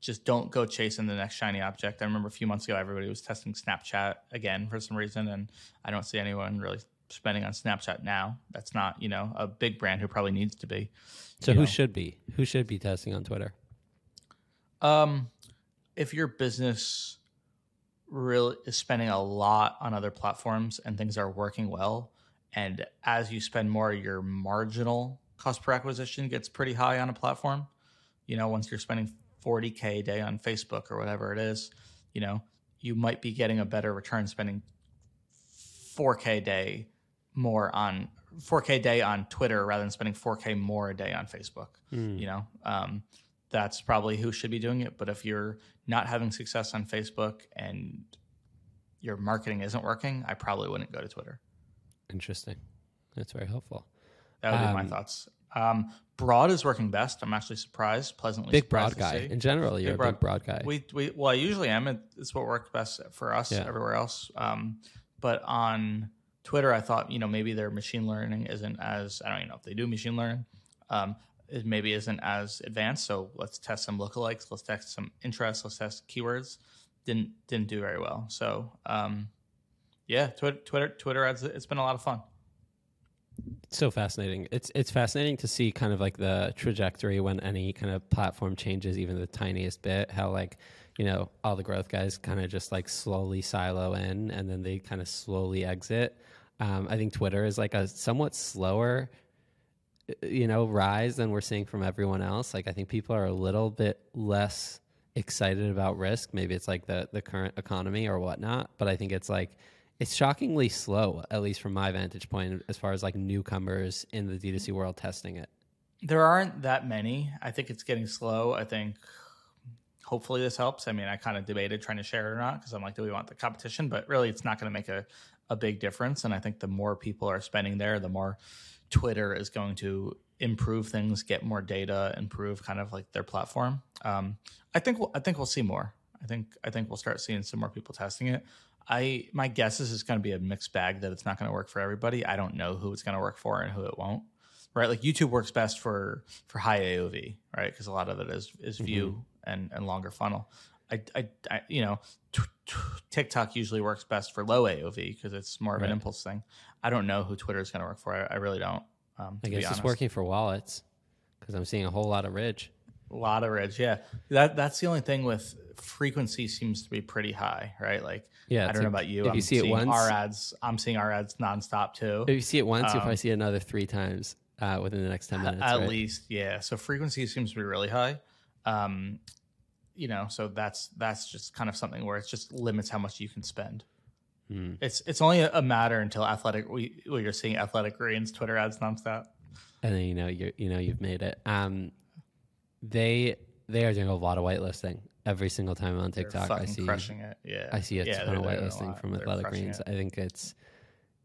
just don't go chasing the next shiny object. I remember a few months ago, everybody was testing Snapchat again for some reason, and I don't see anyone really spending on Snapchat now. That's not you know a big brand who probably needs to be. so who know. should be? Who should be testing on Twitter? Um, if your business really is spending a lot on other platforms and things are working well, and as you spend more, your marginal cost per acquisition gets pretty high on a platform. You know, once you're spending 40k a day on Facebook or whatever it is, you know, you might be getting a better return spending 4k a day more on 4k a day on Twitter rather than spending 4k more a day on Facebook Hmm. you know um, that's probably who should be doing it but if you're not having success on facebook and your marketing isn't working i probably wouldn't go to twitter Interesting. That's very helpful. that would be my Um, thoughts um, broad is working best i'm actually surprised pleasantly Big surprised broad guy. see. In general, you're a broad- big broad guy. we, we well i usually am it's what worked best for us Yeah. everywhere else um, but on twitter i thought you know maybe their machine learning isn't as i don't even know if they do machine learning um, it maybe isn't as advanced so let's test some lookalikes let's test some interests let's test keywords didn't didn't do very well so um, yeah twitter twitter twitter ads it's been a lot of fun so fascinating. It's it's fascinating to see kind of like the trajectory when any kind of platform changes, even the tiniest bit. How like you know all the growth guys kind of just like slowly silo in, and then they kind of slowly exit. Um, I think Twitter is like a somewhat slower, you know, rise than we're seeing from everyone else. Like I think people are a little bit less excited about risk. Maybe it's like the the current economy or whatnot, but I think it's like it's shockingly slow, at least from my vantage point, as far as like newcomers in the D2C world testing it. There aren't that many. I think it's getting slow. I think hopefully this helps. I mean, I kind of debated trying to share it or not because I'm like, do we want the competition? But really, it's not going to make a, a big difference. And I think the more people are spending there, the more Twitter is going to improve things, get more data, improve kind of like their platform. Um, I think we'll, I think we'll see more. I think I think we'll start seeing some more people testing it. I my guess is it's going to be a mixed bag that it's not going to work for everybody. I don't know who it's going to work for and who it won't. Right, like YouTube works best for for high AOV, right? Because a lot of it is is view and and longer funnel. I, I, I you know, t- t- TikTok usually works best for low AOV because it's more of an impulse thing. I don't know who Twitter is going to work for. I, I really don't. Um, I guess it's working for wallets because I'm seeing a whole lot of Ridge. A lot of ridge, yeah. That that's the only thing with frequency seems to be pretty high, right? Like, Yeah, I don't know about you. if I'm you see it seeing once- our ads. I'm seeing our ads nonstop too. If you see it once, you'll Um, probably see it another three times uh, within the next ten minutes. At right? least, yeah. So frequency seems to be really high. Um, you know, so that's that's just kind of something where it just limits how much you can spend. Mm. It's it's only a matter until athletic we well, you're seeing athletic greens Twitter ads nonstop. and then you know you you know you've made it. Um, they they are doing a lot of whitelisting every single time on TikTok. I see crushing it. Yeah, I see a yeah, ton of a whitelisting from They're Athletic Greens. it. I think it's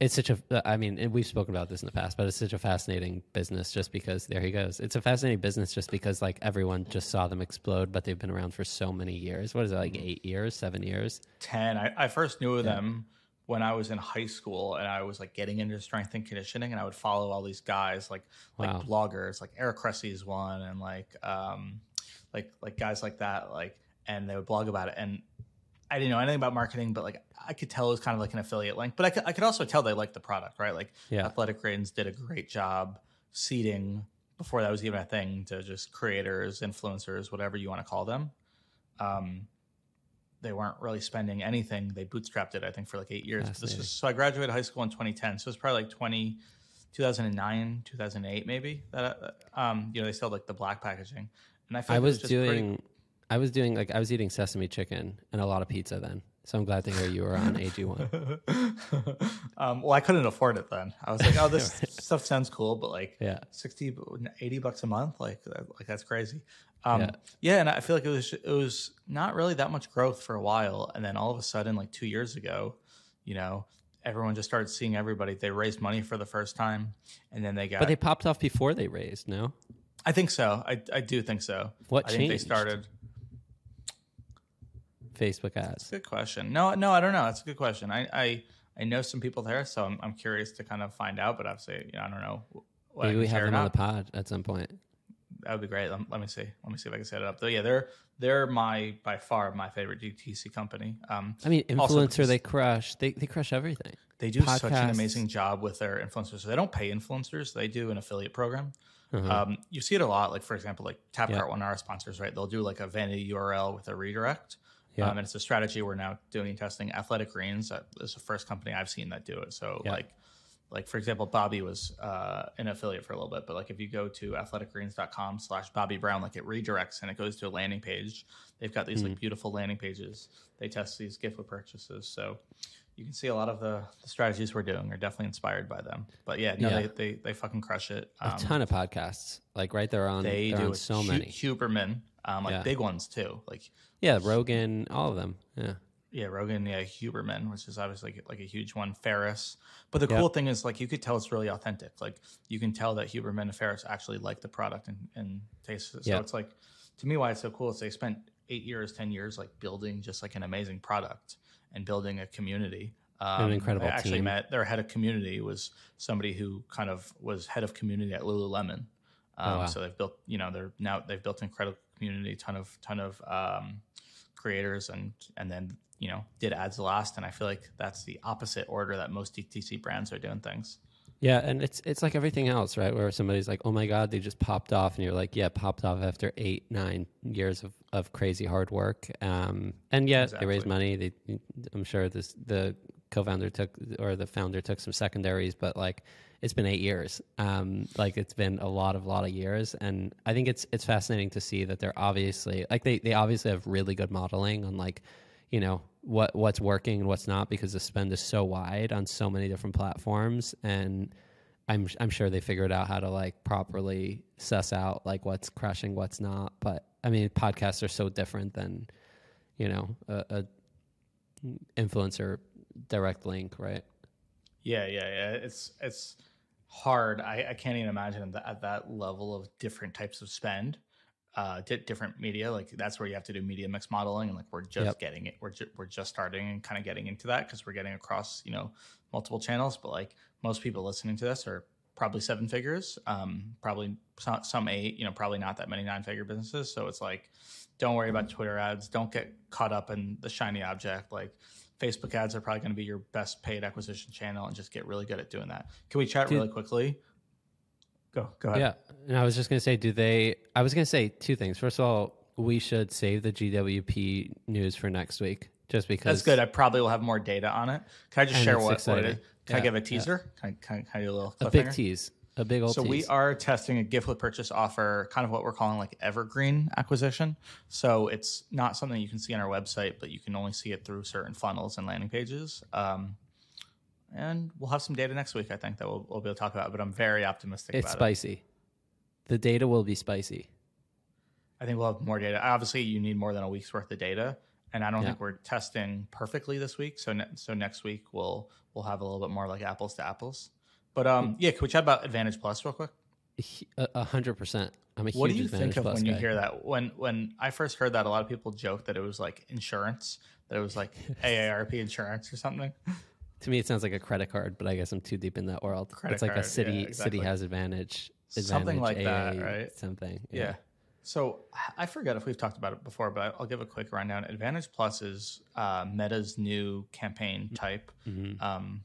it's such a. I mean, we've spoken about this in the past, but it's such a fascinating business just because there he goes. It's a fascinating business just because like everyone just saw them explode, but they've been around for so many years. What is it like Mm-hmm. eight years, seven years? 10 I, I first knew of them when i was in high school and i was like getting into strength and conditioning and i would follow all these guys like like Wow. bloggers like eric Cressey's one and like um like like guys like that like and they would blog about it and i didn't know anything about marketing but like i could tell it was kind of like an affiliate link but i could, I could also tell they liked the product right like Yeah. athletic greens did a great job seeding before that was even a thing to just creators influencers whatever you want to call them um they weren't really spending anything. They bootstrapped it, I think, for like eight years. This was so I graduated high school in 2010, so it was probably like 20, 2009, 2008, maybe. That uh, um, you know, they sold like the black packaging, and I, I it was just pretty- doing. I was doing like I was eating sesame chicken and a lot of pizza then. So I'm glad to hear you were on AG one. um, well, I couldn't afford it then. I was like, oh, this stuff sounds cool, but like Yeah. 60, 80 bucks a month, like like that's crazy. Um, Yeah. yeah. and I feel like it was it was not really that much growth for a while, and then all of a sudden, like two years ago, you know, everyone just started seeing everybody. They raised money for the first time, and then they got. But they popped off before they raised. No. I think so. I I do think so. What I think they started. Facebook ads. Good question. No, no, I don't know. That's a good question. I I, I know some people there, so I'm, I'm curious to kind of find out. But say, you know, I don't know. What Maybe we have them on the pod at some point. That would be great. Let, let me see. Let me see if I can set it up. Though, yeah, they're they're my by far my favorite DTC company. Um, I mean, influencer they crush. They they crush everything. they do such an amazing job with their influencers. So they don't pay influencers; they do an affiliate program. Uh-huh. Um, you see it a lot. Like for example, like TapCart, Yeah. one of our sponsors, right? They'll do like a vanity URL with a redirect. Yeah. Um, and it's a strategy we're now doing testing. Athletic Greens is the first company I've seen that do it. So Yeah. like, like for example, Bobby was uh, an affiliate for a little bit, but like if you go to athleticgreens.com slash Bobby Brown, like it redirects and it goes to a landing page. They've got these Hmm. like beautiful landing pages. They test these gift with purchases. So you can see a lot of the, the strategies we're doing are definitely inspired by them. But yeah, no, Yeah. They, they they fucking crush it. a Um, ton of podcasts. Like right there on. they do on so many. Huberman, um, like Yeah. big ones too. Like Yeah, Rogan, all of them. Yeah. yeah, Rogan, yeah, Huberman, which is obviously like, like a huge one. Ferriss, but the Yep. cool thing is like you could tell it's really authentic. Like you can tell that Huberman and Ferriss actually like the product and, and taste it. So Yeah. it's like to me why it's so cool is they spent eight years, ten years like building just like an amazing product and building a community. Um, incredible I actually team. met their head of community was somebody who kind of was head of community at Lululemon. Um, Oh, wow. So they've built, you know, they're now they've built incredible community, ton of ton of um, creators, and and then you know did ads last. And I feel like that's the opposite order that most DTC brands are doing things. Yeah, and it's it's like everything else, right? Where somebody's like, "Oh my god, they just popped off," and you're like, "Yeah, popped off after eight, nine years of, of crazy hard work." Um, and yeah, they raised money. They, I'm sure this the co-founder took or the founder took some secondaries, but like it's been eight years. Um, like it's been a lot of lot of years, and I think it's it's fascinating to see that they're obviously like they they obviously have really good modeling on like you know what what's working and what's not because the spend is so wide on so many different platforms. And I'm I'm sure they figured out how to like properly suss out like what's crushing what's not. But I mean podcasts are so different than you know a, a influencer direct link right Yeah, yeah, yeah. It's it's hard. I, I can't even imagine that at that level of different types of spend, uh, di- different media. Like that's where you have to do media mix modeling, and like we're just Yep. getting it. We're ju- we're just starting and kind of getting into that because we're getting across you know multiple channels. But like most people listening to this are probably seven figures, um, probably some, some eight. You know, probably not that many nine figure businesses. So it's like, don't worry about Twitter ads. Don't get caught up in the shiny object. Like Facebook ads are probably going to be your best paid acquisition channel, and just get really good at doing that. Can we chat Dude. really quickly? Go, go ahead. yeah and I was just gonna say do they I was gonna say two things first of all we should save the GWP news for next week just because That's good. I probably will have more data on it. Can I just share what, what it is? Can I give a yeah. teaser? Can, I, can, I- can I do a little a big tease A big old So we are testing a gift with purchase offer, kind of what we're calling like evergreen acquisition. So it's not something you can see on our website, but you can only see it through certain funnels and landing pages. Um, and we'll have some data next week, I think, that we'll, we'll be able to talk about. But I'm very optimistic It's about it. spicy. The data will be spicy. I think we'll have more data. Obviously, you need more than a week's worth of data, and I don't Yeah. think we're testing perfectly this week. So, ne- so next week we'll we'll have a little bit more like apples to apples. But um, yeah, can we chat about Advantage Plus real quick? A a hundred percent. I'm a What do you Advantage think of Plus when you guy. hear that? When when I first heard that, a lot of people joked that it was like insurance, that it was like AARP insurance or something. To me, it sounds like a credit card, but I guess I'm too deep in that world. Credit it's like card, a city. yeah, Citi has advantage. Something like advantage, that, right? Something. Yeah. So I forget if we've talked about it before, but I'll give a quick rundown. Advantage Plus is uh, Meta's new campaign type. Mhm. Um,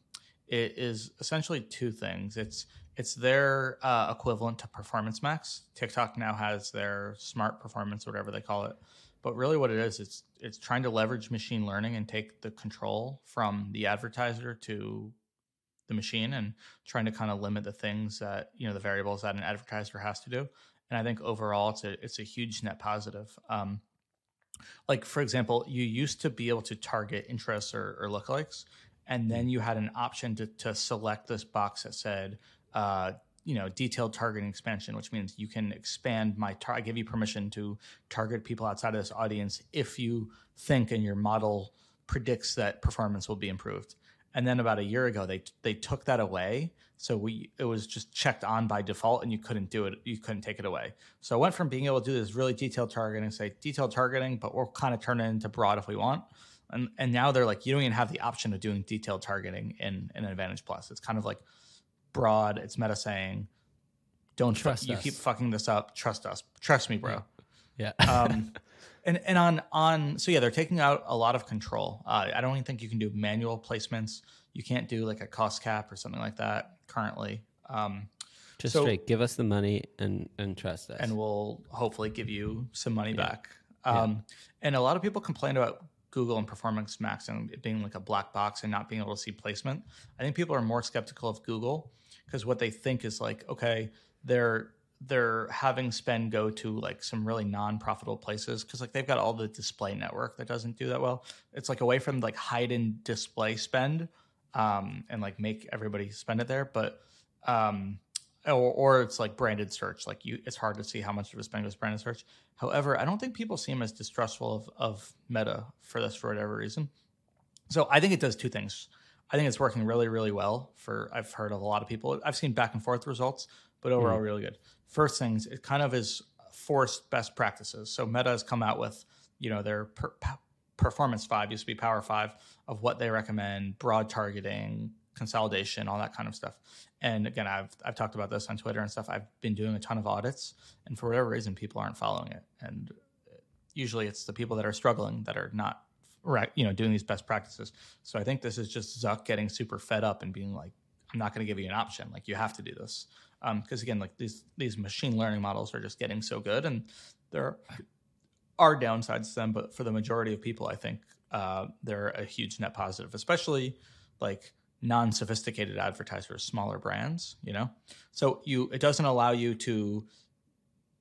it is essentially two things. It's it's their uh, equivalent to Performance Max. TikTok now has their Smart Performance, whatever they call it. But really, what it is, it's it's trying to leverage machine learning and take the control from the advertiser to the machine and trying to kind of limit the things that you know the variables that an advertiser has to do. And I think overall, it's a it's a huge net positive. Um, like for example, you used to be able to target interests or, or lookalikes, and then you had an option to to select this box that said, uh, you know, detailed targeting expansion, which means you can expand my. Tar- I give you permission to target people outside of this audience if you think and your model predicts that performance will be improved. And then about a year ago, they they took that away. So we it was just checked on by default, and you couldn't do it. You couldn't take it away. So I went from being able to do this really detailed targeting, say detailed targeting, but we'll kind of turn it into broad if we want. And and now they're like, you don't even have the option of doing detailed targeting in in Advantage Plus. It's kind of like broad. It's meta saying, don't Trust trust you keep fucking this up. Trust us. Trust me, bro Yeah. um, and and on on so yeah, they're taking out a lot of control. Uh, I don't even think you can do manual placements. You can't do like a cost cap or something like that currently. Um, Just so- straight. Give us the money and and trust us. and we'll hopefully give you some money back. Um, And a lot of people complain about Google and Performance Max and it being like a black box and not being able to see placement. I think people are more skeptical of Google because what they think is like, okay, they're they're having spend go to like some really non-profitable places because like they've got all the display network that doesn't do that well. It's like away from like hide in display spend um, and like make everybody spend it there, but um, or, or it's like branded search. Like you, it's hard to see how much of a spend goes branded search. However, I don't think people seem as distrustful of, of Meta for this for whatever reason. So I think it does two things. I think it's working really, really well for I've heard of a lot of people. I've seen back and forth results, but overall mm. really good. First things, it kind of is forced best practices. So Meta has come out with, you know, their per, performance five used to be power five of what they recommend, broad targeting, consolidation, all that kind of stuff. And again, I've I've talked about this on Twitter and stuff. I've been doing a ton of audits, and for whatever reason, people aren't following it. And usually, it's the people that are struggling that are not, right, you know, doing these best practices. So I think this is just Zuck getting super fed up and being like, "I'm not going to give you an option. Like you have to do this." Because again, like these these machine learning models are just getting so good, and there are downsides to them, but for the majority of people, I think uh, they're a huge net positive, especially like non-sophisticated advertisers, smaller brands. You know, so you it doesn't allow you to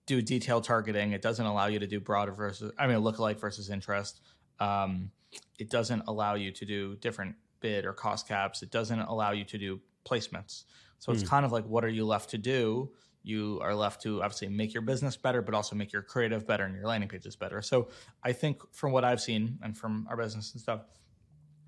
do detailed targeting. It doesn't allow you to do broader versus I mean lookalike versus interest. Um, it doesn't allow you to do different bid or cost caps. It doesn't allow you to do placements. So it's kind of like what are you left to do? You are left to obviously make your business better, but also make your creative better and your landing pages better. So I think from what I've seen and from our business and stuff,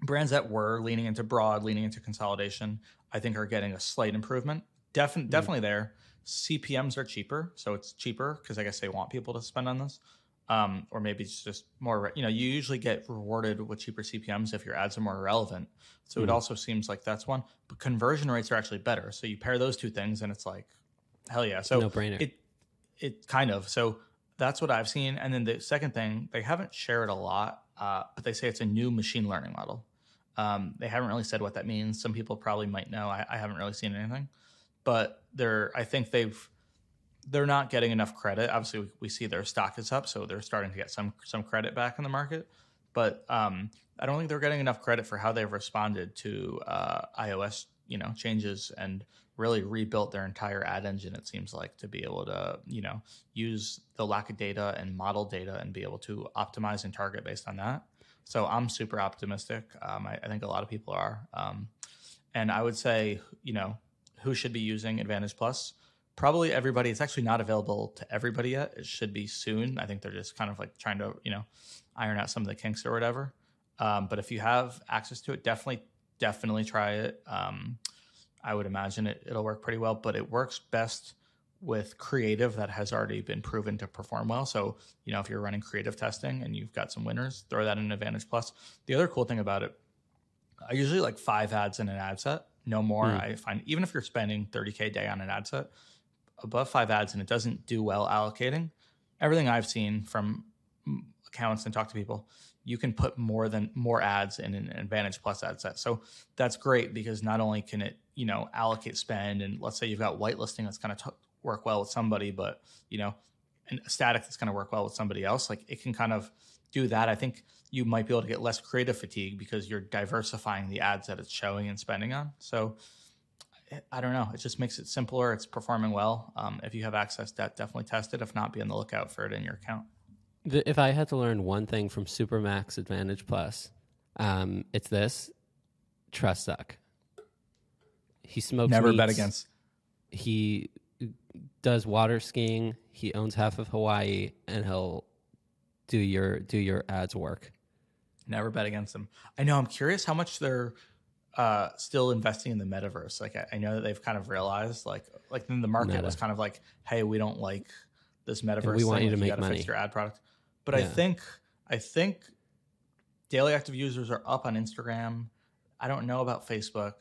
brands that were leaning into broad, leaning into consolidation, I think are getting a slight improvement. Defin- Definitely there. CPMs are cheaper, so it's cheaper because I guess they want people to spend on this. Um, or maybe it's just more, you know, you usually get rewarded with cheaper CPMs if your ads are more relevant. So it also seems like that's one. But conversion rates are actually better. So you pair those two things and it's like, hell yeah. So No-brainer. It, it kind of. So that's what I've seen. And then the second thing, they haven't shared a lot, uh, but they say it's a new machine learning model. Um, they haven't really said what that means. Some people probably might know. I, I haven't really seen anything, but they're. I think they've. They're not getting enough credit. Obviously, we, we see their stock is up, so they're starting to get some some credit back in the market. But um, I don't think they're getting enough credit for how they've responded to uh, iOS you know changes and really rebuilt their entire ad engine. It seems like to be able to you know use the lack of data and model data and be able to optimize and target based on that. So I'm super optimistic. Um, I, I, think a lot of people are, um, and I would say you know who should be using Advantage Plus. Probably everybody. It's actually not available to everybody yet. It should be soon. I think they're just kind of like trying to you know iron out some of the kinks or whatever. Um, but if you have access to it, definitely, definitely try it. Um, I would imagine it, it'll work pretty well, but it works best with creative that has already been proven to perform well. So, you know, if you're running creative testing and you've got some winners, throw that in Advantage Plus. The other cool thing about it, I usually like five ads in an ad set, no more. Mm. I find even if you're spending 30K a day on an ad set, above five ads and it doesn't do well allocating, everything I've seen from accounts and talk to people, you can put more than more ads in an Advantage Plus ad set. So that's great because not only can it, you know, allocate spend and let's say you've got whitelisting that's going to t- work well with somebody, but you know, a static that's going to work well with somebody else, like it can kind of do that. I think you might be able to get less creative fatigue because you're diversifying the ads that it's showing and spending on. So I don't know. It just makes it simpler. It's performing well. Um, if you have access to that, definitely test it. If not, be on the lookout for it in your account if I had to learn one thing from Supermax Advantage Plus, um, it's this: trust Zuck. He smokes. Never meats. bet against. He does water skiing. He owns half of Hawaii, and he'll do your do your ads work. Never bet against them. I know. I'm curious how much they're uh, still investing in the metaverse. Like I, I, know that they've kind of realized, like like then the market Meta. was kind of like, hey, we don't like this metaverse. And we want thing. you to like, make money. Fix your ad product. But yeah. I think I think daily active users are up on Instagram. I don't know about Facebook.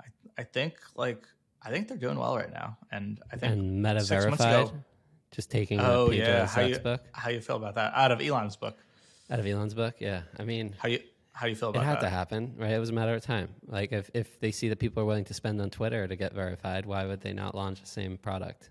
I I think like I think they're doing well right now, and I think and Meta verified, ago, just taking oh yeah, how you, book. How you feel about that? Out of Elon's book. Out of Elon's book, yeah. I mean, how you how do you feel about it? Had that? to happen, right? It was a matter of time. Like if if they see that people are willing to spend on Twitter to get verified, why would they not launch the same product?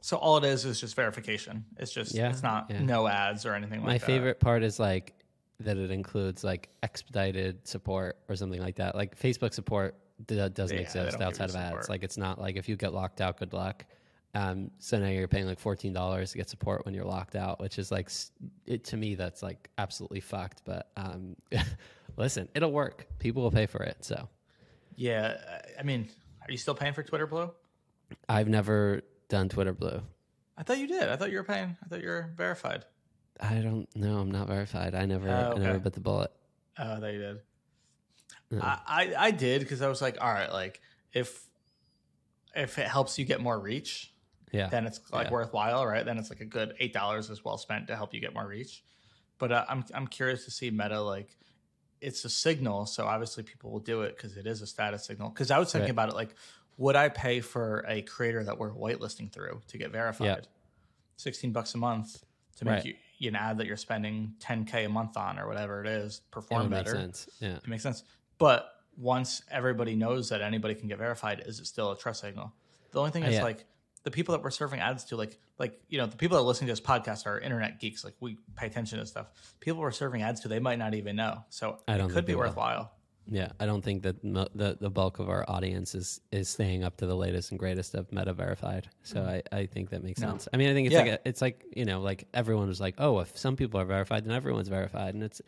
So all it is is just verification. It's just yeah, it's not yeah. no ads or anything like My that. My favorite part is like that it includes like expedited support or something like that. Like Facebook support d- doesn't yeah, exist outside of ads. Like it's not like if you get locked out, good luck. Um, so now you're paying like fourteen dollars to get support when you're locked out, which is like it to me that's like absolutely fucked. But um, listen, it'll work. People will pay for it. So yeah, I mean, are you still paying for Twitter Blue? I've never done Twitter Blue. I thought you did. I thought you were paying. I thought you were verified. I don't know. I'm not verified. I never, uh, okay. I never bit the bullet. Oh, I thought you did. I, I, I did because I was like, all right, like if if it helps you get more reach, yeah, then it's like yeah. worthwhile, right? Then it's like a good eight dollars is well spent to help you get more reach. But uh, I'm I'm curious to see Meta like it's a signal, so obviously people will do it because it is a status signal. Because I was thinking right. about it like would I pay for a creator that we're whitelisting through to get verified? Yep. 16 bucks a month to make right. you, you an ad that you're spending 10K a month on or whatever it is perform it better. Makes sense. Yeah. It makes sense. But once everybody knows that anybody can get verified, is it still a trust signal? The only thing is yeah. like the people that we're serving ads to, like like you know, the people that are listening to this podcast are internet geeks. Like we pay attention to stuff. People we're serving ads to, they might not even know. So I don't it could be worthwhile. Yeah, I don't think that the the bulk of our audience is is staying up to the latest and greatest of Meta verified. So mm. I, I think that makes no. sense. I mean, I think it's yeah. like a, it's like you know, like everyone was like, oh, if some people are verified, then everyone's verified, and it's,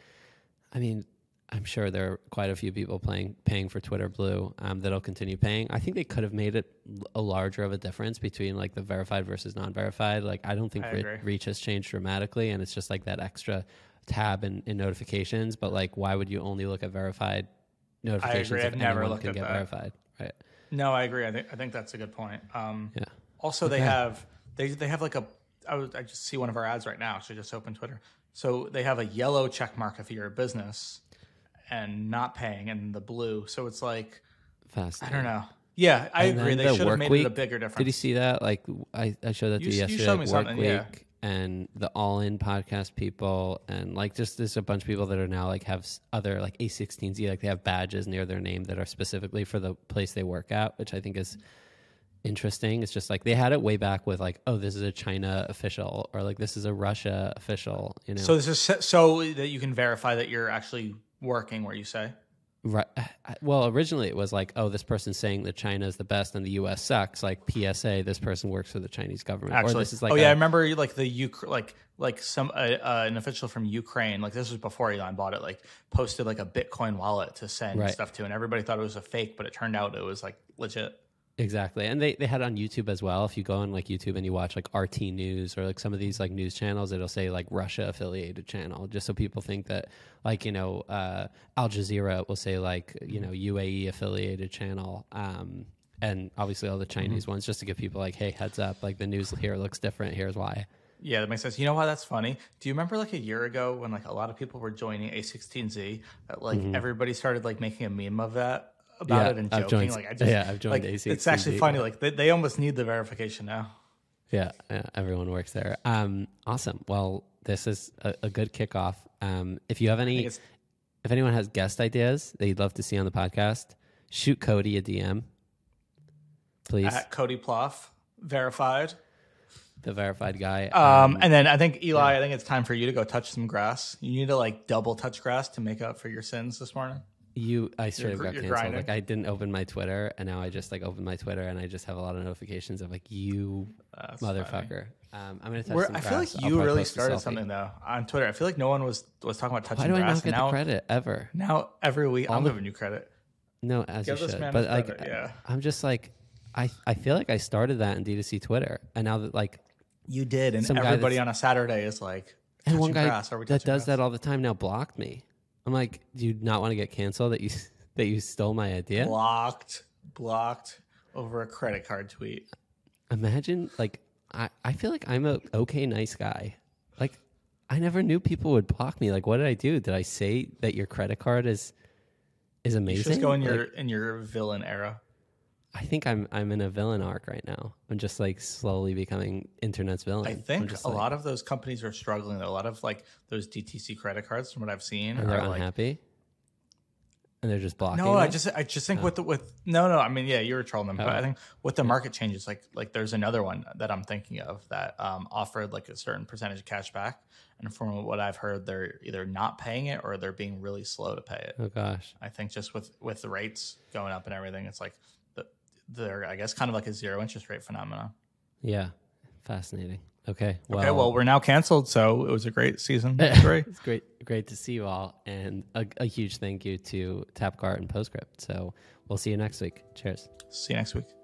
I mean, I'm sure there are quite a few people paying paying for Twitter Blue um, that'll continue paying. I think they could have made it a larger of a difference between like the verified versus non-verified. Like I don't think re- reach has changed dramatically, and it's just like that extra tab in, in notifications. But like, why would you only look at verified notifications. I agree. I've never looked at that. verified. Right. No, I agree. I think I think that's a good point. Um, yeah. Also, they have they they have like a. I, was, I just see one of our ads right now. Actually, just open Twitter. So they have a yellow check mark if you're a business and not paying, and the blue. So it's like, fast. I don't know. Yeah, I and agree. They the should have made week, it a bigger difference. Did you see that? Like I, I showed that to you, you yesterday. You showed me work something. Week, yeah and the all in podcast people and like just there's a bunch of people that are now like have other like A16Z like they have badges near their name that are specifically for the place they work at, which I think is interesting. It's just like they had it way back with like, oh, this is a China official or like this is a Russia official, you know. So this is so that you can verify that you're actually working where you say? Right. Well, originally it was like, oh, this person's saying that China is the best and the U.S. sucks. Like PSA, this person works for the Chinese government. Actually, or this is like, oh yeah, a- I remember like the Uk- like like some uh, uh, an official from Ukraine. Like this was before Elon bought it. Like posted like a Bitcoin wallet to send Right. stuff to, and everybody thought it was a fake, but it turned out it was like legit. Exactly. And they, they had it on YouTube as well. If you go on like YouTube and you watch like RT News or like some of these like news channels, it'll say like Russia affiliated channel, just so people think that like, you know, uh, Al Jazeera will say like, you know, UAE affiliated channel. Um, and obviously all the Chinese ones, just to give people like, hey, heads up, like the news here looks different. Here's why. Yeah, that makes sense. You know why that's funny? Do you remember like a year ago when like a lot of people were joining A16Z? That like everybody started like making a meme of that about. Yeah, it and I've joking. joined- like I just yeah, I've joined like, It's actually funny. Like they, they almost need the verification now. Yeah, yeah, everyone works there. Um, awesome. Well, this is a, a good kickoff. Um, if you have any, if anyone has guest ideas that you'd love to see on the podcast, shoot Cody a DM, please. At Cody Plof, verified. the verified guy. Um, and then I think Eli, I think it's time for you to go touch some grass. You need to like double touch grass to make up for your sins this morning. You, I straight up got canceled. grinding. Like I didn't open my Twitter, and now I just like opened my Twitter, and I just have a lot of notifications of like you, That's motherfucker. Um, I'm gonna touch We're, some I grass. feel I'll like you really started something though on Twitter. I feel like no one was was talking about touching Why do I not get now, the credit ever? now every week I'm the- giving you credit. No, as Give you this should. man But like, credit, yeah. I'm just like, I I feel like I started that in D2C Twitter, and now that like, You did, and Some everybody on a Saturday is like, and one guy grass, are we that does grass? that all the time now blocked me. I'm like, do you not want to get canceled that you that you stole my idea? blocked, blocked over a credit card tweet. Imagine like I I feel like I'm a okay nice guy. Like I never knew people would block me. Like what did I do? Did I say that your credit card is is You amazing? should just go in Like, your in your villain era. I think I'm I'm in a villain arc right now. I'm just like slowly becoming internet's villain. I think a like- lot of those companies are struggling. A lot of like those DTC credit cards, from what I've seen, and they're are like unhappy, and they're just blocking. No, I just I just think with the with no no I mean yeah you were trolling them but I Oh. think with the market changes like like there's another one that I'm thinking of that um, offered like a certain percentage of cash back and from what I've heard they're either not paying it or they're being really slow to pay it. oh gosh, I think just with with the rates going up and everything it's like they're I guess kind of like a zero interest rate phenomenon. yeah, fascinating. Okay, well, okay, well we're now canceled so it was a great season. Three. it's great, great to see you all, and a, a huge thank you to Tapcart and Postscript. So we'll see you next week. Cheers. See you next week.